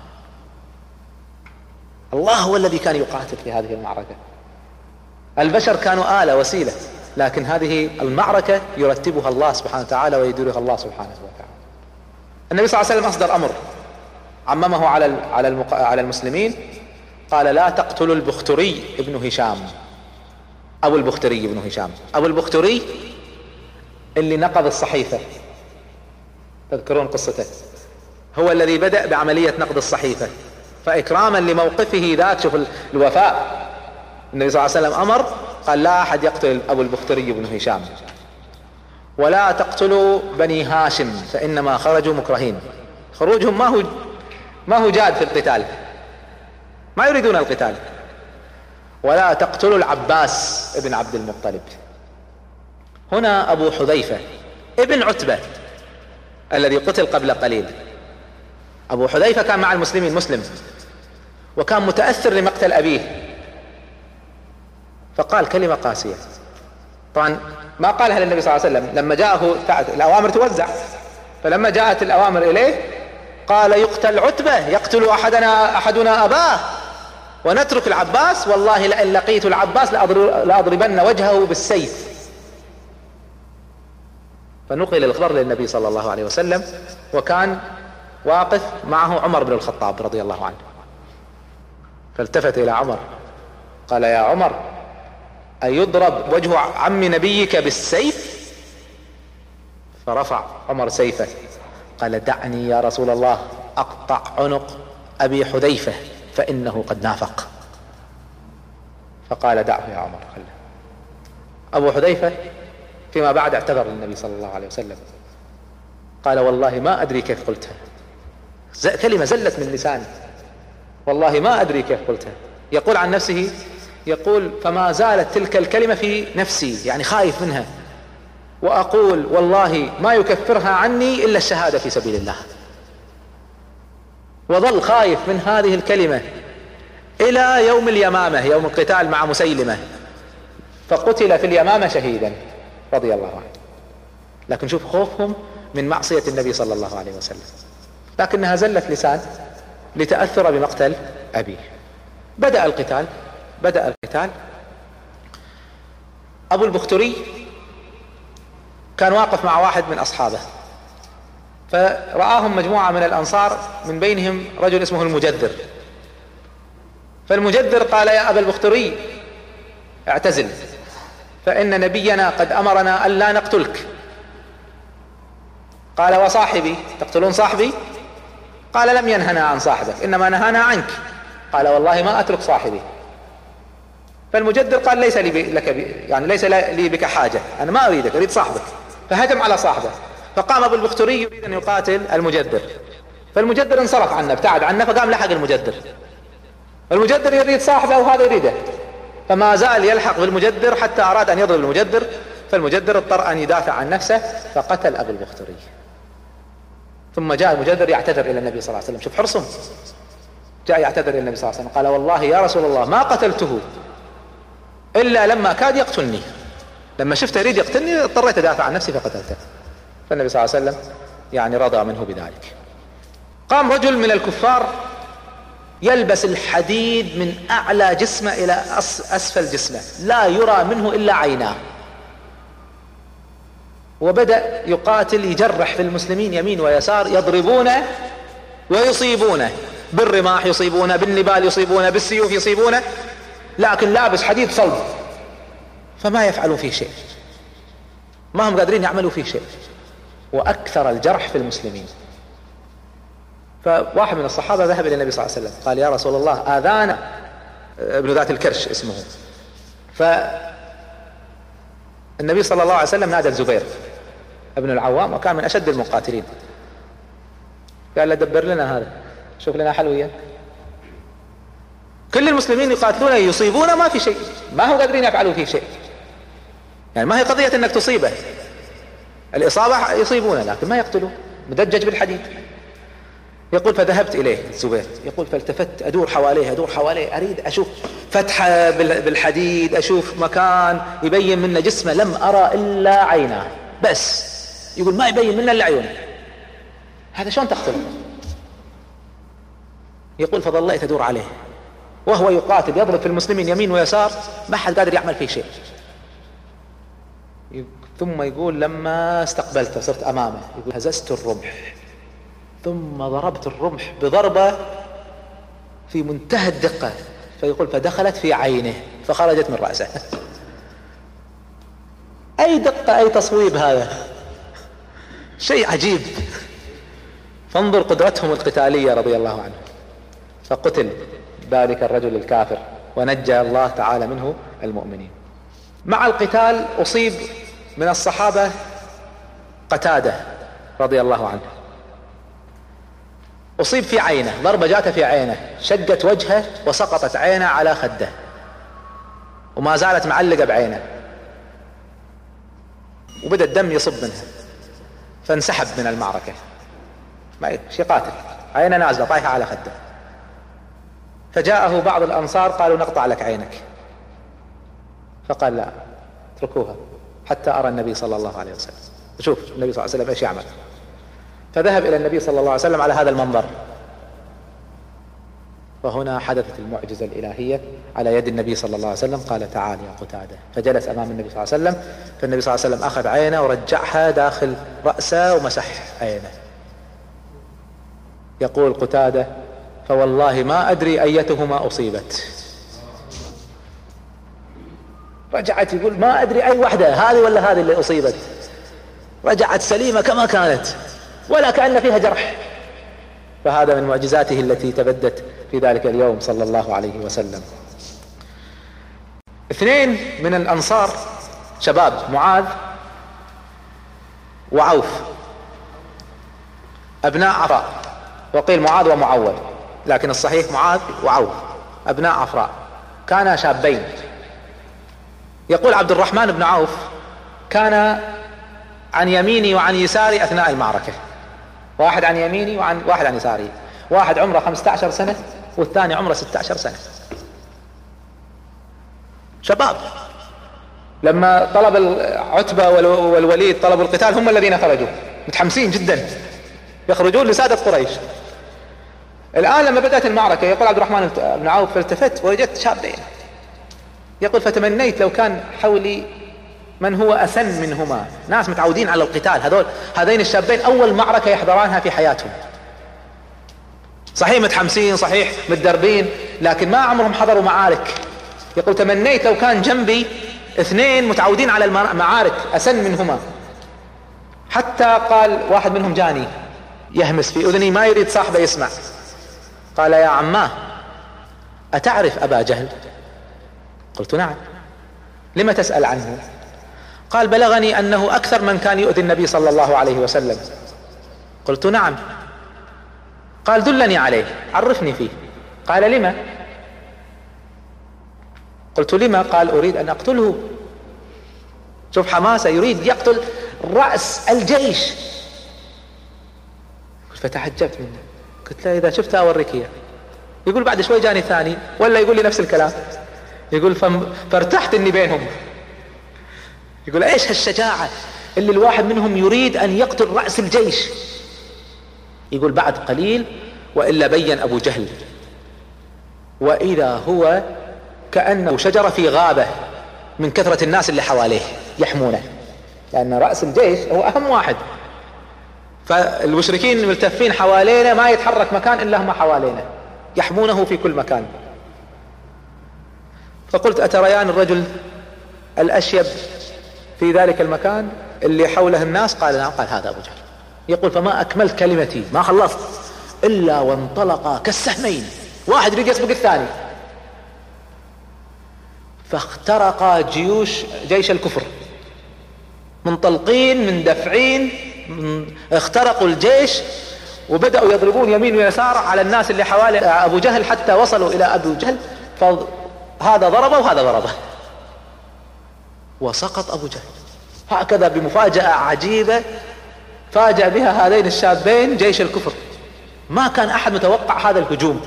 الله هو الذي كان يقاتل في هذه المعركة. البشر كانوا آلة وسيلة لكن هذه المعركة يرتبها الله سبحانه وتعالى ويديرها الله سبحانه وتعالى. النبي صلى الله عليه وسلم أصدر أمر عممه على على على المسلمين قال لا تقتلوا البختري ابن هشام. أبو البختري ابن هشام. أبو البختري اللي نقض الصحيفة. تذكرون قصته. هو الذي بدأ بعملية نقض الصحيفة. فإكراما لموقفه ذاك شوف الوفاء. النبي صلى الله عليه وسلم أمر قال لا أحد يقتل أبو البختري بن هشام. ولا تقتلوا بني هاشم فإنما خرجوا مكرهين. خروجهم ما هو ما هو جاد في القتال. ما يريدون القتال. ولا تقتلوا العباس ابن عبد المطلب. هنا أبو حذيفة ابن عتبة الذي قتل قبل قليل. أبو حذيفة كان مع المسلمين مسلم. وكان متأثر لمقتل أبيه. فقال كلمة قاسية. طبعا ما قالها للنبي صلى الله عليه وسلم. لما جاءه الأوامر توزع. فلما جاءت الأوامر إليه قال يقتل عتبة يقتل أحدنا أحدنا أباه. ونترك العباس والله لئن لقيت العباس لأضربن وجهه بالسيف. فنقل الخبر للنبي صلى الله عليه وسلم وكان واقف معه عمر بن الخطاب رضي الله عنه. فالتفت إلى عمر. قال يا عمر أيضرب وجه عم نبيك بالسيف؟ فرفع عمر سيفه. قال دعني يا رسول الله أقطع عنق أبي حذيفة فإنه قد نافق. فقال دعه يا عمر خله. أبو حذيفة فيما بعد اعتذر للنبي صلى الله عليه وسلم. قال والله ما أدري كيف قلتها. كلمة زلت من لساني. والله ما أدري كيف قلتها. يقول عن نفسه يقول فما زالت تلك الكلمة في نفسي يعني خايف منها. وأقول والله ما يكفرها عني إلا الشهادة في سبيل الله. وظل خايف من هذه الكلمة إلى يوم اليمامة يوم القتال مع مسيلمة. فقتل في اليمامة شهيدا رضي الله عنه. لكن شوف خوفهم من معصية النبي صلى الله عليه وسلم. لكنها زلة لسان لتأثر بمقتل أبيه. بدأ القتال بدأ القتال. أبو البختري كان واقف مع واحد من أصحابه فرآهم مجموعة من الأنصار من بينهم رجل اسمه المجدر. فالمجدر قال يا أبا البختري اعتزل فإن نبينا قد أمرنا ألا نقتلك. قال وصاحبي تقتلون صاحبي؟ قال لم ينهنا عن صاحبك إنما نهانا عنك. قال والله ما أترك صاحبي. فالمجدر قال ليس لي لك يعني ليس لي بك حاجة أنا ما أريدك أريد صاحبك. فهجم على صاحبه. فقام أبو البختري يريد أن يقاتل المجدر. فالمجدر انصرف عنه ابتعد عنه فقام لحق المجدر. المجدر يريد صاحبه وهذا يريده. فما زال يلحق بالمجدر حتى أراد أن يضرب المجدر. فالمجدر اضطر أن يدافع عن نفسه فقتل أبو البختري. ثم جاء المجدر يعتذر إلى النبي صلى الله عليه وسلم. شوف حرصهم. جاء يعتذر إلى النبي صلى الله عليه وسلم. قال والله يا رسول الله ما قتلته إلا لما كاد يقتلني. لما شفته يريد يقتلني اضطريت أدافع عن نفسي فقتلته. فالنبي صلى الله عليه وسلم يعني رضى منه بذلك. قام رجل من الكفار يلبس الحديد من أعلى جسمه إلى أسفل جسمه. لا يرى منه إلا عيناه. وبدأ يقاتل يجرح في المسلمين يمين ويسار يضربونه ويصيبونه بالرماح يصيبونه بالنبال يصيبونه بالسيوف يصيبونه لكن لابس حديد صلب. فما يفعلون فيه شيء. ما هم قادرين يعملوا فيه شيء. وأكثر الجرح في المسلمين. فواحد من الصحابة ذهب إلى النبي صلى الله عليه وسلم. قال يا رسول الله آذانا. ابن ذات الكرش اسمه. فالنبي صلى الله عليه وسلم نادى الزبير. ابن العوام وكان من أشد المقاتلين. قال له دبر لنا هذا شوف لنا حل كل المسلمين يقاتلون يصيبون ما في شيء ما هم قادرين يفعلوا فيه شيء. يعني ما هي قضية إنك تصيبه. الإصابة يصيبونه لكن ما يقتلون. مدجج بالحديد. يقول فذهبت إليه الزبير. يقول فالتفت أدور حواليه أدور حواليه أريد أشوف فتحة بالحديد أشوف مكان يبين منه جسمه. لم أرى إلا عيناه. بس. يقول ما يبين منه إلا عيونه. هذا شلون تقتله؟ يقول فظليت أدور عليه. وهو يقاتل يضرب في المسلمين يمين ويسار ما حد قادر يعمل فيه شيء. ثم يقول لما استقبلته صرت أمامه. يقول هززت الرمح. ثم ضربت الرمح بضربة في منتهى الدقة. فيقول فدخلت في عينه فخرجت من رأسه. [LAUGHS] أي دقة أي تصويب هذا؟ شيء عجيب. فانظر قدرتهم القتالية رضي الله عنه. فقتل ذلك الرجل الكافر ونجى الله تعالى منه المؤمنين. مع القتال أصيب من الصحابة قتادة رضي الله عنه. أصيب في عينه ضربة جاته في عينه شقت وجهه وسقطت عينه على خده. وما زالت معلقة بعينه. وبدأ الدم يصب منها. فانسحب من المعركة. ما شي قاتل. عينه نازلة طايحة على خده. فجاءه بعض الأنصار قالوا نقطع لك عينك. فقال لا اتركوها حتى أرى النبي صلى الله عليه وسلم. شوف النبي صلى الله عليه وسلم إيش يعمل؟ فذهب إلى النبي صلى الله عليه وسلم على هذا المنظر. وهنا حدثت المعجزة الإلهية على يد النبي صلى الله عليه وسلم. قال تعال يا قتادة. فجلس أمام النبي صلى الله عليه وسلم. فالنبي صلى الله عليه وسلم أخذ عينه ورجعها داخل رأسه ومسح عينه. يقول قتادة فوالله ما أدري أيتهما أصيبت. رجعت يقول ما أدري أي واحدة هذه ولا هذه اللي أصيبت. رجعت سليمة كما كانت ولا كأن فيها جرح. فهذا من معجزاته التي تبدت في ذلك اليوم صلى الله عليه وسلم. اثنين من الأنصار شباب معاذ وعوف أبناء عفراء وقيل معاذ ومعول لكن الصحيح معاذ وعوف أبناء عفراء كانا شابين. يقول عبد الرحمن بن عوف كان عن يميني وعن يساري أثناء المعركة. واحد عن يميني وعن واحد عن يساري. واحد عمره 15 سنة والثاني عمره 16 سنة. شباب لما طلب العتبة والوليد طلبوا القتال هم الذين خرجوا. متحمسين جدا. يخرجون لسادة قريش. الآن لما بدأت المعركة يقول عبد الرحمن بن عوف فالتفت ووجدت شابين. يقول فتمنيت لو كان حولي من هو أسن منهما؟ ناس متعودين على القتال هذول هذين الشابين أول معركة يحضرانها في حياتهم. صحيح متحمسين صحيح متدربين لكن ما عمرهم حضروا معارك. يقول تمنيت لو كان جنبي اثنين متعودين على المعارك أسن منهما. حتى قال واحد منهم جاني يهمس في أذني ما يريد صاحبه يسمع. قال يا عماه أتعرف أبا جهل؟ قلت نعم. لم تسأل عنه؟ قال بلغني أنه أكثر من كان يؤذي النبي صلى الله عليه وسلم. قلت نعم. قال دلني عليه عرفني فيه. قال لما؟ قلت لما؟ قال أريد أن أقتله. شوف حماسة يريد يقتل رأس الجيش. فتعجبت منه. قلت له إذا شفتها أوريك إياه. يقول بعد شوي جاني ثاني ولا يقول لي نفس الكلام. يقول فارتحت إني بينهم. يقول إيش هالشجاعة اللي الواحد منهم يريد أن يقتل رأس الجيش؟ يقول بعد قليل وإلا بين أبو جهل. وإذا هو كأنه شجرة في غابة من كثرة الناس اللي حواليه يحمونه لأن رأس الجيش هو أهم واحد. فالمشركين ملتفين حوالينا ما يتحرك مكان إلا هم حوالينا يحمونه في كل مكان. فقلت أتريان الرجل الأشيب؟ في ذلك المكان اللي حوله الناس قال نعم قال هذا أبو جهل. يقول فما أكملت كلمتي ما خلصت إلا وانطلقا كالسهمين. واحد يريد يسبق الثاني. فاخترقا جيوش جيش الكفر. منطلقين مندفعين من اخترقوا الجيش وبدأوا يضربون يمين ويسار على الناس اللي حوالي أبو جهل حتى وصلوا إلى أبو جهل. فهذا ضربه وهذا ضربه. وسقط أبو جهل. هكذا بمفاجأة عجيبة فاجأ بها هذين الشابين جيش الكفر. ما كان أحد متوقع هذا الهجوم.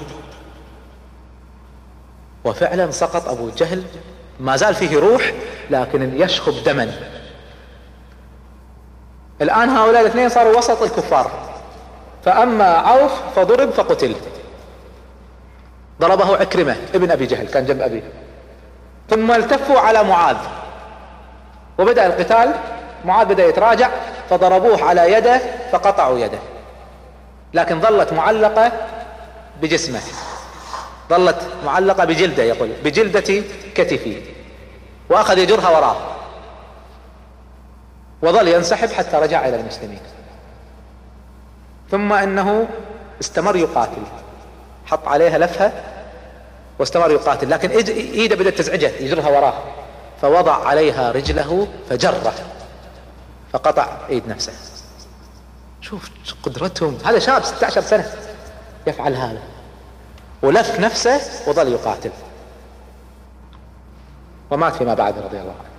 وفعلا سقط أبو جهل. ما زال فيه روح لكن يشخب دما. الآن هؤلاء الاثنين صاروا وسط الكفار. فأما عوف فضرب فقتل. ضربه عكرمة ابن أبي جهل كان جنب أبيه. ثم التفوا على معاذ. وبدأ القتال معاذ بدأ يتراجع فضربوه على يده فقطعوا يده. لكن ظلت معلقة بجسمه. ظلت معلقة بجلده يقول بجلدة كتفي وأخذ يجرها وراه. وظل ينسحب حتى رجع إلى المسلمين. ثم إنه استمر يقاتل. حط عليها لفها واستمر يقاتل. لكن إيده بدأت تزعجه يجرها وراه. فوضع عليها رجله فجره فقطع إيد نفسه. شوف قدرتهم هذا شاب 16 سنة يفعل هذا. ولف نفسه وظل يقاتل. ومات فيما بعد رضي الله عنه.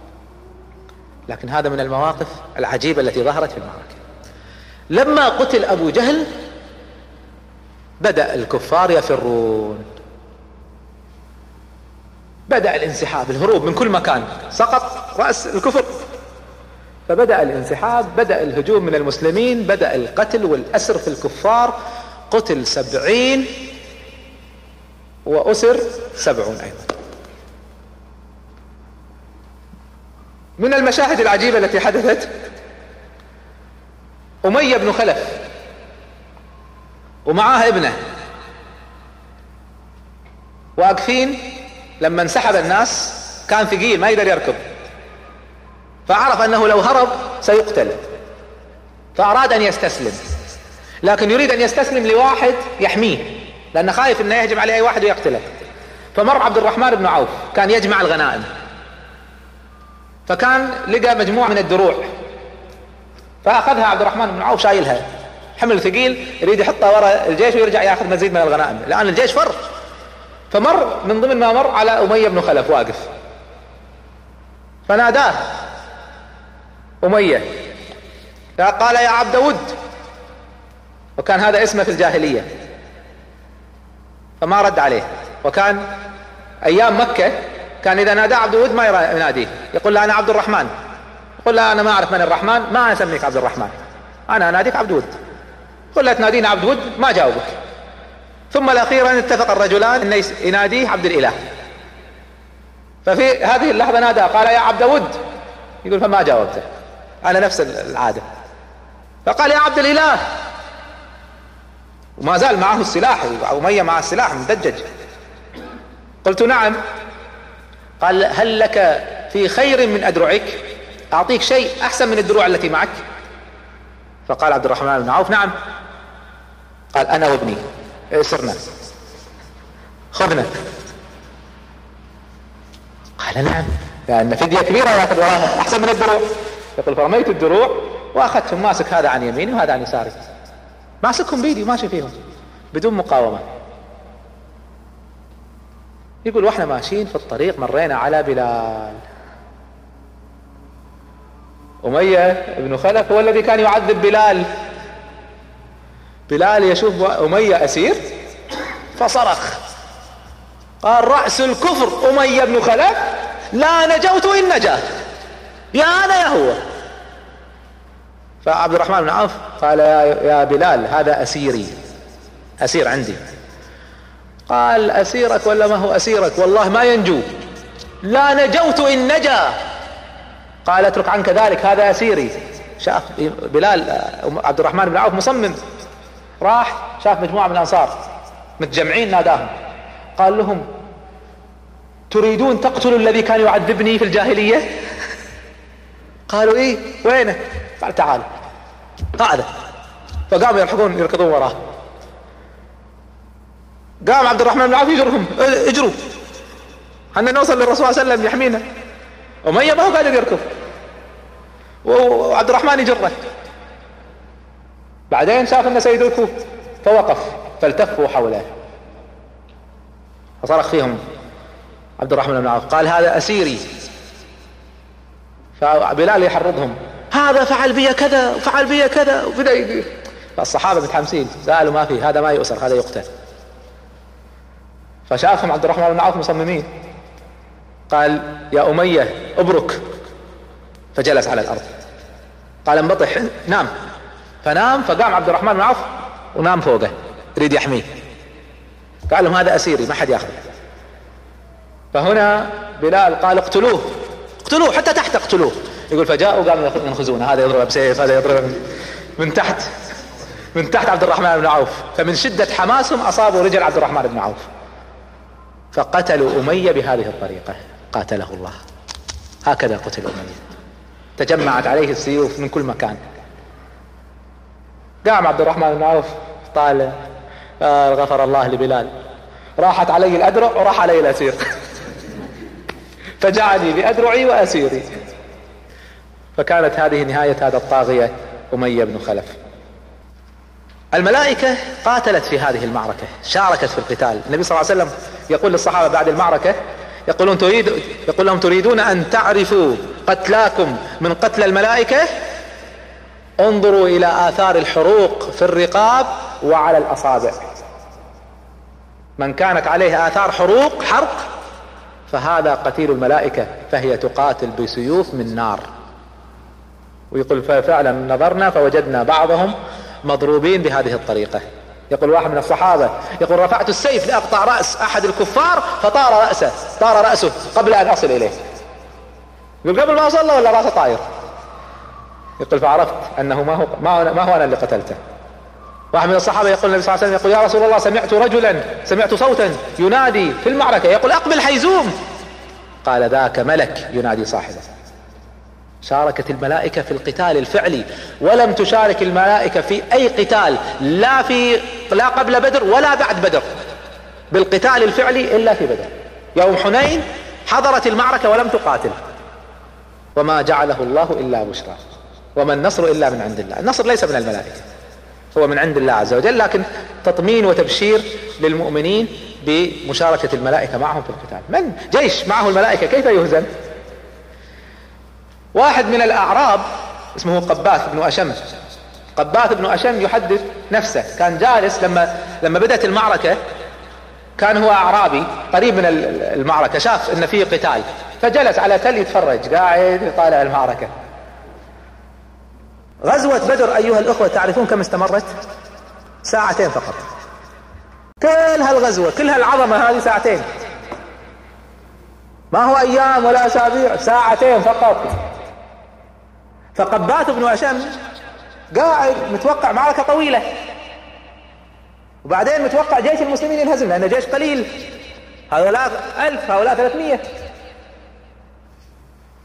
لكن هذا من المواقف العجيبة التي ظهرت في المعركة. لما قتل أبو جهل بدأ الكفار يفرون. بدأ الانسحاب الهروب من كل مكان سقط رأس الكفر. فبدأ الانسحاب بدأ الهجوم من المسلمين بدأ القتل والأسر في الكفار. قتل سبعين وأسر سبعون أيضا. من المشاهد العجيبة التي حدثت أمية بن خلف ومعاه ابنه واقفين لما انسحب الناس كان ثقيل ما يقدر يركض. فعرف أنه لو هرب سيقتل. فأراد أن يستسلم. لكن يريد أن يستسلم لواحد يحميه لأنه خايف إنه يهجم عليه أي واحد ويقتله. فمر عبد الرحمن بن عوف كان يجمع الغنائم. فكان لقى مجموعة من الدروع. فأخذها عبد الرحمن بن عوف شايلها. حمل ثقيل يريد يحطها وراء الجيش ويرجع يأخذ مزيد من الغنائم. الان الجيش فر. فمر من ضمن ما مر على أمية بن خلف واقف. فناداه. أمية. قال يا عبد ود. وكان هذا اسمه في الجاهلية. فما رد عليه. وكان أيام مكة كان إذا نادى عبد ود ما يناديه. يقول له أنا عبد الرحمن. قل لا أنا ما أعرف من الرحمن ما أسميك عبد الرحمن. أنا أناديك عبد ود. قل لا تناديني عبد ود؟ ما جاوبك. ثم الأخيرا اتفق الرجلان أن يناديه عبد الإله. ففي هذه اللحظة نادى قال يا عبد ود. يقول فما جاوبته. على نفس العادة. فقال يا عبد الإله. وما زال معه السلاح أمية مع السلاح مدجج. قلت نعم. قال هل لك في خير من أدرعك؟ أعطيك شيء أحسن من الدروع التي معك؟ فقال عبد الرحمن بن عوف نعم. قال أنا وابني. سرنا. خذنا. قال نعم. لأن فدية كبيرة يأخذ وراها أحسن من الدروع. يقول فرميت الدروع وأخذتهم ماسك هذا عن يميني وهذا عن يساري. ماسكهم بيدي وماشي فيهم. بدون مقاومة. يقول وإحنا ماشيين في الطريق مرينا على بلال. أمية بن خلف هو الذي كان يعذب بلال. بلال يشوف أمية أسير فصرخ. قال رأس الكفر أمية بن خلف لا نجوت إن نجا يا أنا يا هو. فعبد الرحمن بن عوف قال يا بلال هذا أسيري. أسير عندي. قال أسيرك ولا ما هو أسيرك؟ والله ما ينجو. لا نجوت إن نجا. قال اترك عنك ذلك هذا أسيري. شاف بلال عبد الرحمن بن عوف مصمم. راح شاف مجموعة من الأنصار متجمعين ناداهم. قال لهم تريدون تقتلوا الذي كان يعذبني في الجاهلية؟ قالوا إيه وينه؟ قال تعال. قاعدة فقاموا يلحقون يركضون وراه. قام عبد الرحمن بن عوف يجرهم اجروا. حنا نوصل للرسول صلى الله عليه وسلم يحمينا. أمية ما هو قادر يركض. وعبد الرحمن يجره. بعدين شاف إن سيد الكوف فوقف فالتفوا حوله. فصرخ فيهم عبد الرحمن بن عوف. قال هذا أسيري. فبلال يحرضهم. هذا فعل بي كذا وفعل بي كذا. وبدأ فالصحابة متحمسين. سألوا ما في؟ هذا ما يؤسر هذا يقتل. فشافهم عبد الرحمن بن عوف مصممين. قال يا أمية أبرك. فجلس على الأرض. قال انبطح. نام فنام فقام عبد الرحمن بن عوف ونام فوقه يريد يحميه. قال لهم هذا أسيري ما حد ياخذه. فهنا بلال قال اقتلوه اقتلوه حتى تحت اقتلوه. يقول فجاءوا قاموا ينخزونه هذا يضرب بسيف هذا يضرب من تحت من تحت عبد الرحمن بن عوف. فمن شدة حماسهم أصابوا رجل عبد الرحمن بن عوف. فقتلوا أمية بهذه الطريقة. قاتله الله. هكذا قتل أمية. تجمعت عليه السيوف من كل مكان. قام عبد الرحمن بن عوف قال آه غفر الله لبلال. راحت علي الأدرع وراح علي الأسير. [LAUGHS] فجعلني بأدرعي وأسيري. فكانت هذه نهاية هذا الطاغية أمية بن خلف. الملائكة قاتلت في هذه المعركة شاركت في القتال. النبي صلى الله عليه وسلم يقول للصحابة بعد المعركة يقولون تريد يقول لهم تريدون أن تعرفوا قتلاكم من قتل الملائكة؟ انظروا إلى آثار الحروق في الرقاب وعلى الأصابع. من كانت عليه آثار حروق حرق فهذا قتيل الملائكة فهي تقاتل بسيوف من نار. ويقول فعلا نظرنا فوجدنا بعضهم مضروبين بهذه الطريقة. يقول واحد من الصحابة يقول رفعت السيف لأقطع رأس أحد الكفار فطار رأسه طار رأسه قبل أن أصل إليه. يقول قبل ما أصل ولا رأسه طاير يقول فعرفت أنه ما هو, ما هو أنا اللي قتلته. واحد من الصحابة يقول النبي صلى الله عليه وسلم يقول يا رسول الله سمعت رجلا سمعت صوتا ينادي في المعركة. يقول أقبل حيزوم. قال ذاك ملك ينادي صاحبه. شاركت الملائكة في القتال الفعلي ولم تشارك الملائكة في أي قتال لا في لا قبل بدر ولا بعد بدر بالقتال الفعلي إلا في بدر. يوم حنين حضرت المعركة ولم تقاتل وما جعله الله إلا بشرى. وما النصر إلا من عند الله. النصر ليس من الملائكة هو من عند الله عز وجل لكن تطمين وتبشير للمؤمنين بمشاركة الملائكة معهم في القتال. من؟ جيش معه الملائكة كيف يهزم؟ واحد من الأعراب اسمه قباث بن أشم. قباث بن أشم يحدث نفسه. كان جالس لما لما بدأت المعركة كان هو أعرابي قريب من المعركة شاف أن فيه قتال فجلس على تل يتفرج قاعد يطالع المعركة. غزوة بدر أيها الأخوة تعرفون كم استمرت؟ ساعتين فقط. كل هالغزوة كل هالعظمة هذه ساعتين. ما هو أيام ولا أسابيع ساعتين فقط. فقبات بن أشم قاعد متوقع معركة طويلة. وبعدين متوقع جيش المسلمين ينهزم لأنه جيش قليل. هؤلاء ألف هؤلاء ثلاثمية.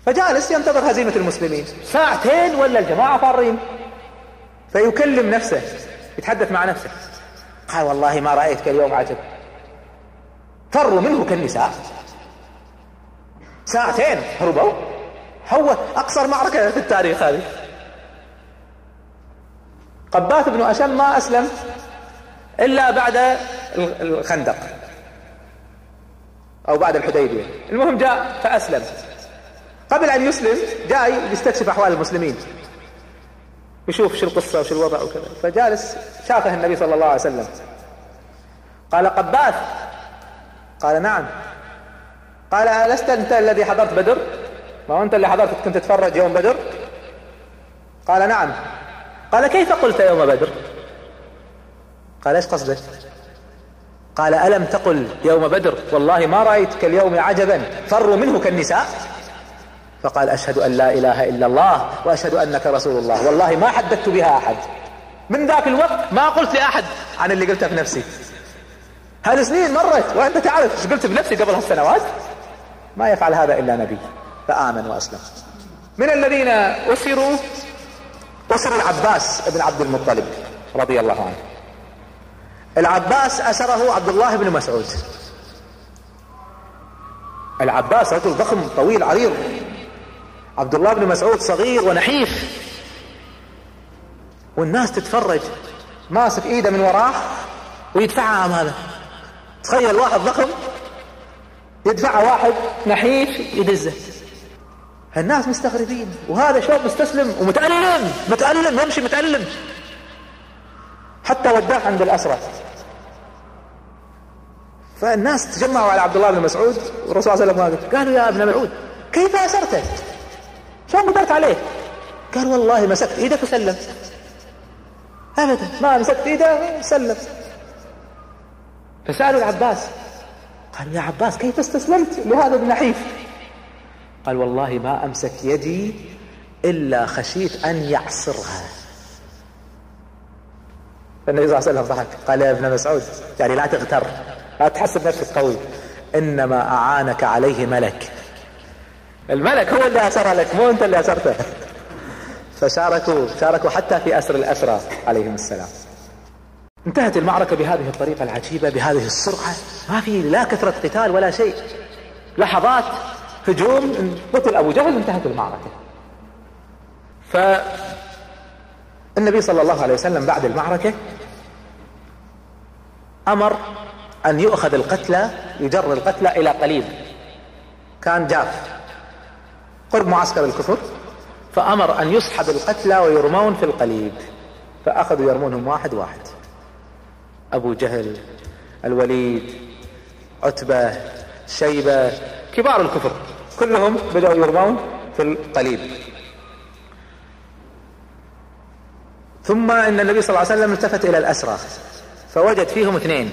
فجالس ينتظر هزيمة المسلمين. ساعتين ولا الجماعة فارين. فيكلم نفسه يتحدث مع نفسه. قال والله ما رأيتك اليوم عجب. فروا منه كالنساء. ساعتين هربوا. هو أقصر معركة في التاريخ هذه. قبات بن أشم ما أسلم إلا بعد الخندق. أو بعد الحديبية. المهم جاء فأسلم. قبل أن يسلم جاي يستكشف أحوال المسلمين. يشوف شو القصة وشو الوضع وكذا. فجالس شافه النبي صلى الله عليه وسلم. قال قباث قال نعم. قال ألست أنت الذي حضرت بدر؟ ما هو أنت اللي حضرت؟ كنت تتفرج يوم بدر؟ قال نعم. قال كيف قلت يوم بدر؟ قال إيش قصدك؟ قال ألم تقل يوم بدر؟ والله ما رأيتك اليوم عجبا. فروا منه كالنساء. فقال أشهد أن لا إله إلا الله وأشهد أنك رسول الله. والله ما حدثت بها أحد. من ذاك الوقت ما قلت لأحد عن اللي قلته في نفسي. هذه سنين مرت وأنت تعرف إيش قلت بنفسي قبل هالسنوات؟ ما يفعل هذا إلا نبي. فآمن وأسلم. من الذين أسروا؟ أسر العباس بن عبد المطلب رضي الله عنه. العباس أسره عبد الله بن مسعود. العباس رجل ضخم طويل عريض. عبد الله بن مسعود صغير ونحيف. والناس تتفرج ماسك إيده من وراه ويدفعها امامه تخيل واحد ضخم يدفعها واحد نحيف يدزه. الناس مستغربين وهذا شوف مستسلم ومتألم متألم يمشي متألم. حتى وداه عند الأسرة. فالناس تجمعوا على عبد الله بن مسعود والرسول صلى الله عليه وسلم قالوا يا ابن مسعود كيف أسرته شلون قدرت عليه قال والله مسكت إيدك وسلم. ابدا ما مسكت ايده سلم فسألوا العباس. قال يا عباس كيف استسلمت لهذا النحيف قال والله ما أمسك يدي إلا خشيت أن يعصرها. فالنبي صلى الله عليه وسلم ضحك. قال يا ابن مسعود يعني لا تغتر لا تحسب نفسك قوي. إنما أعانك عليه ملك. الملك هو اللي اسرها لك مو أنت اللي أسرته. فشاركوا شاركوا حتى في أسر الأسرى عليهم السلام. انتهت المعركة بهذه الطريقة العجيبة بهذه السرعة. ما في لا كثرة قتال ولا شيء. لحظات هجوم قتل أبو جهل انتهت المعركة. فالنبي صلى الله عليه وسلم بعد المعركة أمر أن يؤخذ القتلى يجر القتلى إلى قليب كان جاف. قرب معسكر الكفر فأمر أن يسحب القتلى ويرمون في القليب فأخذوا يرمونهم واحد واحد. أبو جهل الوليد عتبة شيبة كبار الكفر كلهم بدأوا يرمون في القليب ثم إن النبي صلى الله عليه وسلم التفت إلى الأسرى فوجد فيهم اثنين.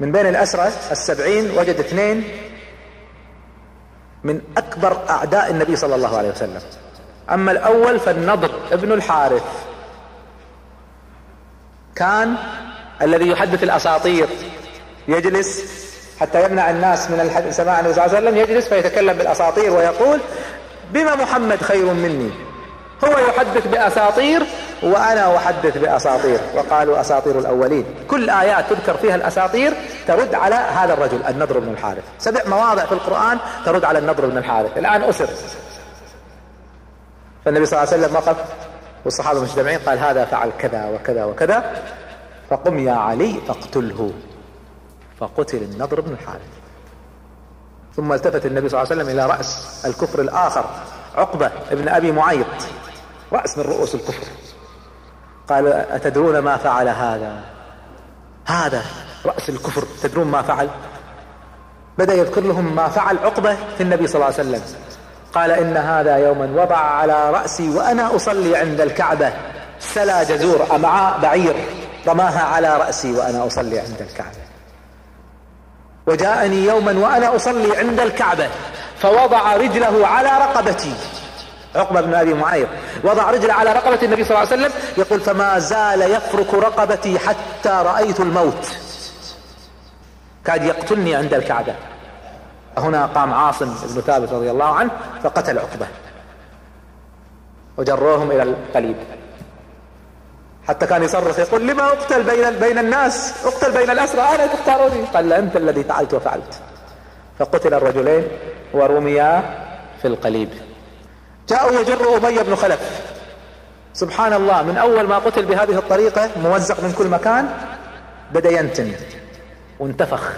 من بين الأسرى السبعين وجد اثنين من أكبر أعداء النبي صلى الله عليه وسلم. أما الأول فالنضر ابن الحارث. كان الذي يحدث الأساطير. يجلس حتى يمنع الناس من سماع النبي صلى الله عليه وسلم يجلس فيتكلم بالأساطير ويقول بما محمد خير مني؟ هو يحدث بأساطير وأنا أحدث بأساطير وقالوا أساطير الأولين. كل آيات تذكر فيها الأساطير ترد على هذا الرجل النضر بن الحارث. سبع مواضع في القرآن ترد على النضر بن الحارث. الآن أسر. فالنبي صلى الله عليه وسلم وقف والصحابة مجتمعين قال هذا فعل كذا وكذا وكذا. فقم يا علي فاقتله. فقتل النضر بن الحارث. ثم التفت النبي صلى الله عليه وسلم إلى رأس الكفر الآخر عقبة ابن أبي معيط. رأس من رؤوس الكفر. قال أتدرون ما فعل هذا؟ هذا رأس الكفر تدرون ما فعل؟ بدأ يذكر لهم ما فعل عقبة في النبي صلى الله عليه وسلم. قال إن هذا يوما وضع على رأسي وأنا أصلي عند الكعبة. سلا جزور أمعاء بعير رماها على رأسي وأنا أصلي عند الكعبة. وجاءني يوما وأنا أصلي عند الكعبة فوضع رجله على رقبتي. عقبة بن أبي معيط. وضع رجله على رقبة النبي صلى الله عليه وسلم يقول فما زال يفرك رقبتي حتى رأيت الموت. كاد يقتلني عند الكعبة. هنا قام عاصم بن ثابت رضي الله عنه فقتل عقبة. وجروهم إلى القليب. حتى كان يصرخ يقول لما أقتل بين بين الناس؟ أقتل بين الأسرى. أنا تختاروني. قال أنت الذي فعلت وفعلت. فقتل الرجلين ورميا في القليب. جاءوا يجر أبي بن خلف. سبحان الله من أول ما قتل بهذه الطريقة موزق من كل مكان بدأ ينتن. وانتفخ.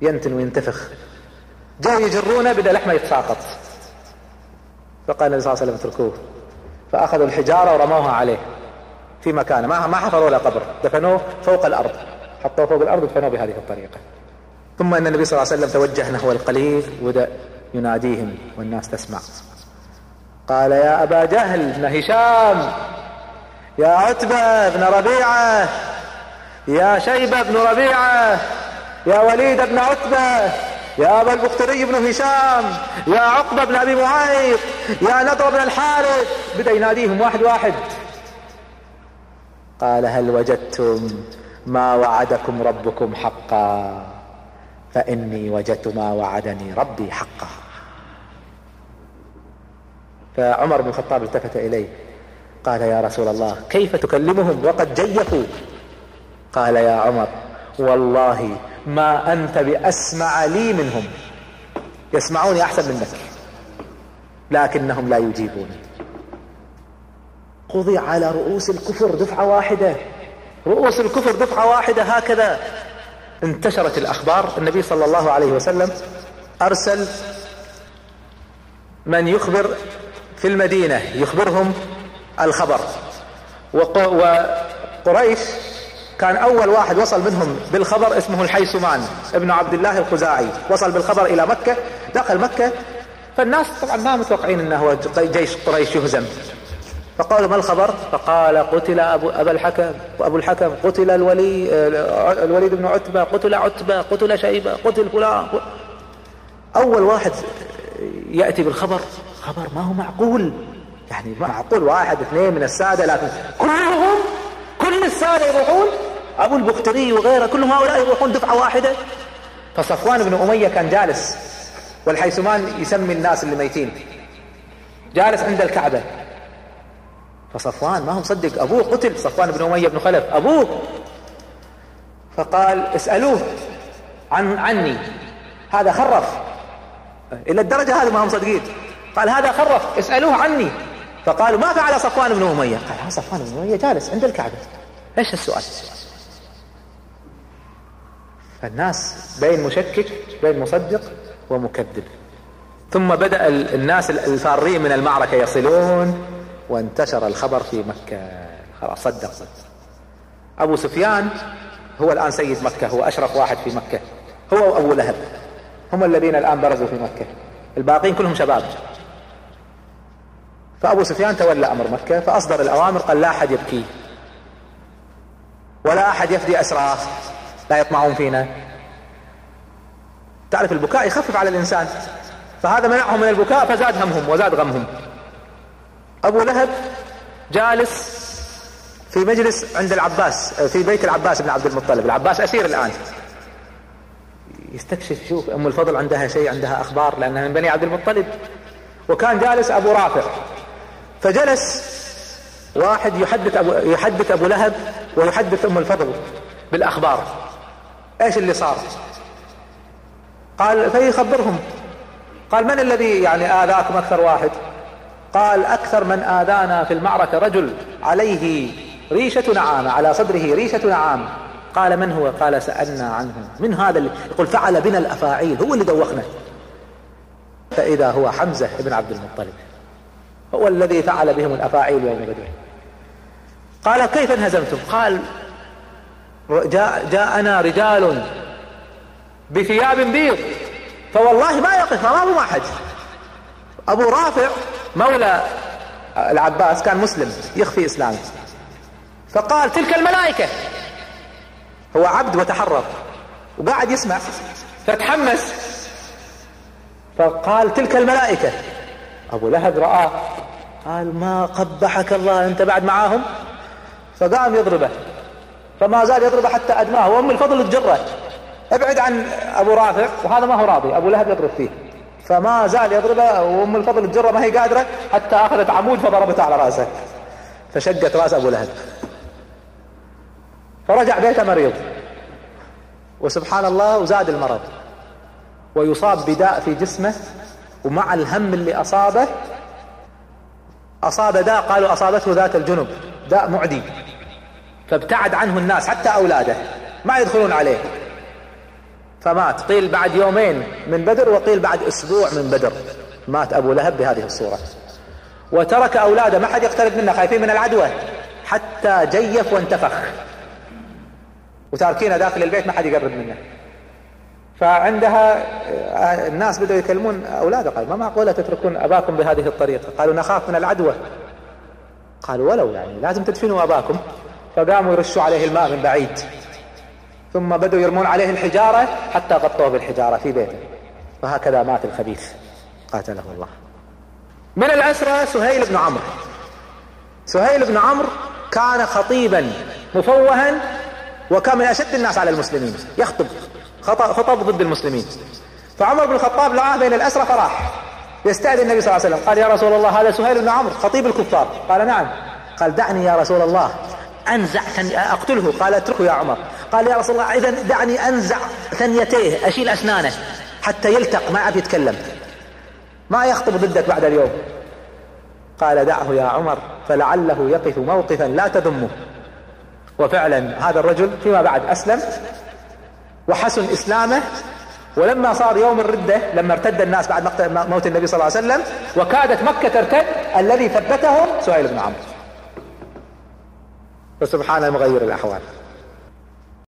ينتن وينتفخ. جاءوا يجرونه بدأ لحمة يتساقط. فقال النبي صلى الله عليه وسلم اتركوه. فأخذوا الحجارة ورموها عليه. في مكانه ما ما حفروا له قبر. دفنوه فوق الأرض. حطوه فوق الأرض ودفنوه بهذه الطريقة. ثم إن النبي صلى الله عليه وسلم توجه نحو القليل وبدأ يناديهم والناس تسمع. قال يا أبا جهل بن هشام يا عتبة بن ربيعة يا شيبة بن ربيعة يا وليد بن عتبة يا أبا البختري بن هشام يا عقبة بن أبي معيط يا نضر بن الحارث بدأ يناديهم واحد واحد. قال هل وجدتم ما وعدكم ربكم حقا؟ فإني وجدت ما وعدني ربي حقا. فعمر بن الخطاب التفت إليه. قال يا رسول الله كيف تكلمهم وقد جيفوا؟ قال يا عمر والله ما أنت بأسمع لي منهم. يسمعوني أحسن منك لكنهم لا يجيبوني قضي على رؤوس الكفر دفعة واحدة. رؤوس الكفر دفعة واحدة هكذا. انتشرت الأخبار النبي صلى الله عليه وسلم أرسل من يخبر في المدينة يخبرهم الخبر. وقريش كان أول واحد وصل منهم بالخبر اسمه الحيسمان ابن عبد الله الخزاعي. وصل بالخبر إلى مكة دخل مكة فالناس طبعا ما متوقعين أنه جيش قريش يهزم. فقالوا ما الخبر؟ فقال قتل أبو, أبا الحكم وأبو الحكم قتل الولي الوليد بن عتبة قتل عتبة قتل شيبة قتل فلان أول واحد يأتي بالخبر خبر ما هو معقول. يعني معقول واحد اثنين من السادة لكن كلهم كل السادة يروحون. أبو البختري وغيره كلهم هؤلاء يروحون دفعة واحدة. فصفوان بن أمية كان جالس والحيثمان يسمي الناس اللي ميتين. جالس عند الكعبة. فصفوان ما هو مصدق. أبوه قتل. صفوان بن أمية بن خلف. أبوه. فقال اسألوه عن عني. هذا خرف. إلى الدرجة هذه ما هم مصدقين قال هذا خرف اسألوه عني. فقالوا ما فعل صفوان بن أمية؟ قال ها صفوان بن أمية جالس عند الكعبة. إيش السؤال؟ فالناس بين مشكك بين مصدق ومكذب. ثم بدأ الناس الفارين من المعركة يصلون وانتشر الخبر في مكة. خلاص صدق صدق. أبو سفيان هو الآن سيد مكة هو أشرف واحد في مكة. هو وأبو لهب. هم الذين الآن برزوا في مكة. الباقين كلهم شباب. فأبو سفيان تولى أمر مكة فأصدر الأوامر قال لا أحد يبكي. ولا أحد يفدي أسرى لا يطمعون فينا. تعرف البكاء يخفف على الإنسان. فهذا منعهم من البكاء فزاد همهم وزاد غمهم. أبو لهب جالس في مجلس عند العباس في بيت العباس بن عبد المطلب. العباس أسير الآن. يستكشف يشوف أم الفضل عندها شيء عندها أخبار لأنها من بني عبد المطلب. وكان جالس أبو رافع. فجلس واحد يحدث أبو, يحدث أبو لهب ويحدث أم الفضل بالأخبار. إيش اللي صار؟ قال فيخبرهم. قال من الذي يعني آذاكم أكثر واحد؟ قال أكثر من آذانا في المعركة رجل عليه ريشة نعام على صدره ريشة نعام قال من هو؟ قال سألنا عنه. من هذا اللي يقول فعل بنا الأفاعيل هو اللي دوخنا. فإذا هو حمزة بن عبد المطلب. هو الذي فعل بهم الأفاعيل يوم بدر. قال كيف انهزمتم؟ قال جاء جاءنا رجال بثياب بيض. فوالله ما يقف امامهم احد أبو رافع مولى العباس كان مسلم يخفي إسلامه. فقال تلك الملائكة. هو عبد وتحرر. وقاعد يسمع. فتحمس. فقال تلك الملائكة. أبو لهب رآه قال ما قبحك الله أنت بعد معاهم؟ فقام يضربه. فما زال يضربه حتى أدماه وأم الفضل تجره. ابعد عن أبو رافع وهذا ما هو راضي. أبو لهب يضرب فيه. فما زال يضربه. وأم الفضل تجره. ما هي قادرة؟ حتى أخذت عمود فضربته على رأسه. فشقت رأس أبو لهب. فرجع بيته مريض. وسبحان الله وزاد المرض. ويصاب بداء في جسمه ومع الهم اللي أصابه أصاب داء قالوا أصابته ذات الجنب داء معدي. فابتعد عنه الناس حتى أولاده ما يدخلون عليه. فمات. قيل بعد يومين من بدر وقيل بعد أسبوع من بدر. مات أبو لهب بهذه الصورة. وترك أولاده ما حد يقترب منه خايفين من العدوى. حتى جيف وانتفخ. وتاركينه داخل البيت ما حد يقرب منه. فعندها آه، الناس بدأوا يكلمون أولاده قال ما معقولة تتركون أباكم بهذه الطريقة. قالوا نخاف من العدوى. قالوا ولو يعني لازم تدفنوا أباكم. فقاموا يرشوا عليه الماء من بعيد. ثم بدأوا يرمون عليه الحجارة حتى غطوه بالحجارة في بيته. وهكذا مات الخبيث. قاتله الله. من الأسرى سهيل بن عمرو. سهيل بن عمرو كان خطيبا مفوها وكان من أشد الناس على المسلمين. يخطب. خطب ضد المسلمين. فعمر بن الخطاب لعاه بين الأسرى فراح. يستأذن النبي صلى الله عليه وسلم. قال يا رسول الله هذا سهيل بن عمرو خطيب الكفار. قال نعم. قال دعني يا رسول الله أنزع أقتله. قال اتركه يا عمر. قال يا رسول الله إذا دعني أنزع ثنيتيه أشيل أسنانه حتى يلتق ما عاد يتكلم. ما يخطب ضدك بعد اليوم؟ قال دعه يا عمر فلعله يقف موقفا لا تذمه. وفعلا هذا الرجل فيما بعد أسلم وحسن إسلامه ولما صار يوم الردة لما ارتد الناس بعد موت النبي صلى الله عليه وسلم وكادت مكة ترتد الذي ثبتهم سهيل بن عمرو. فسبحان المغير الأحوال.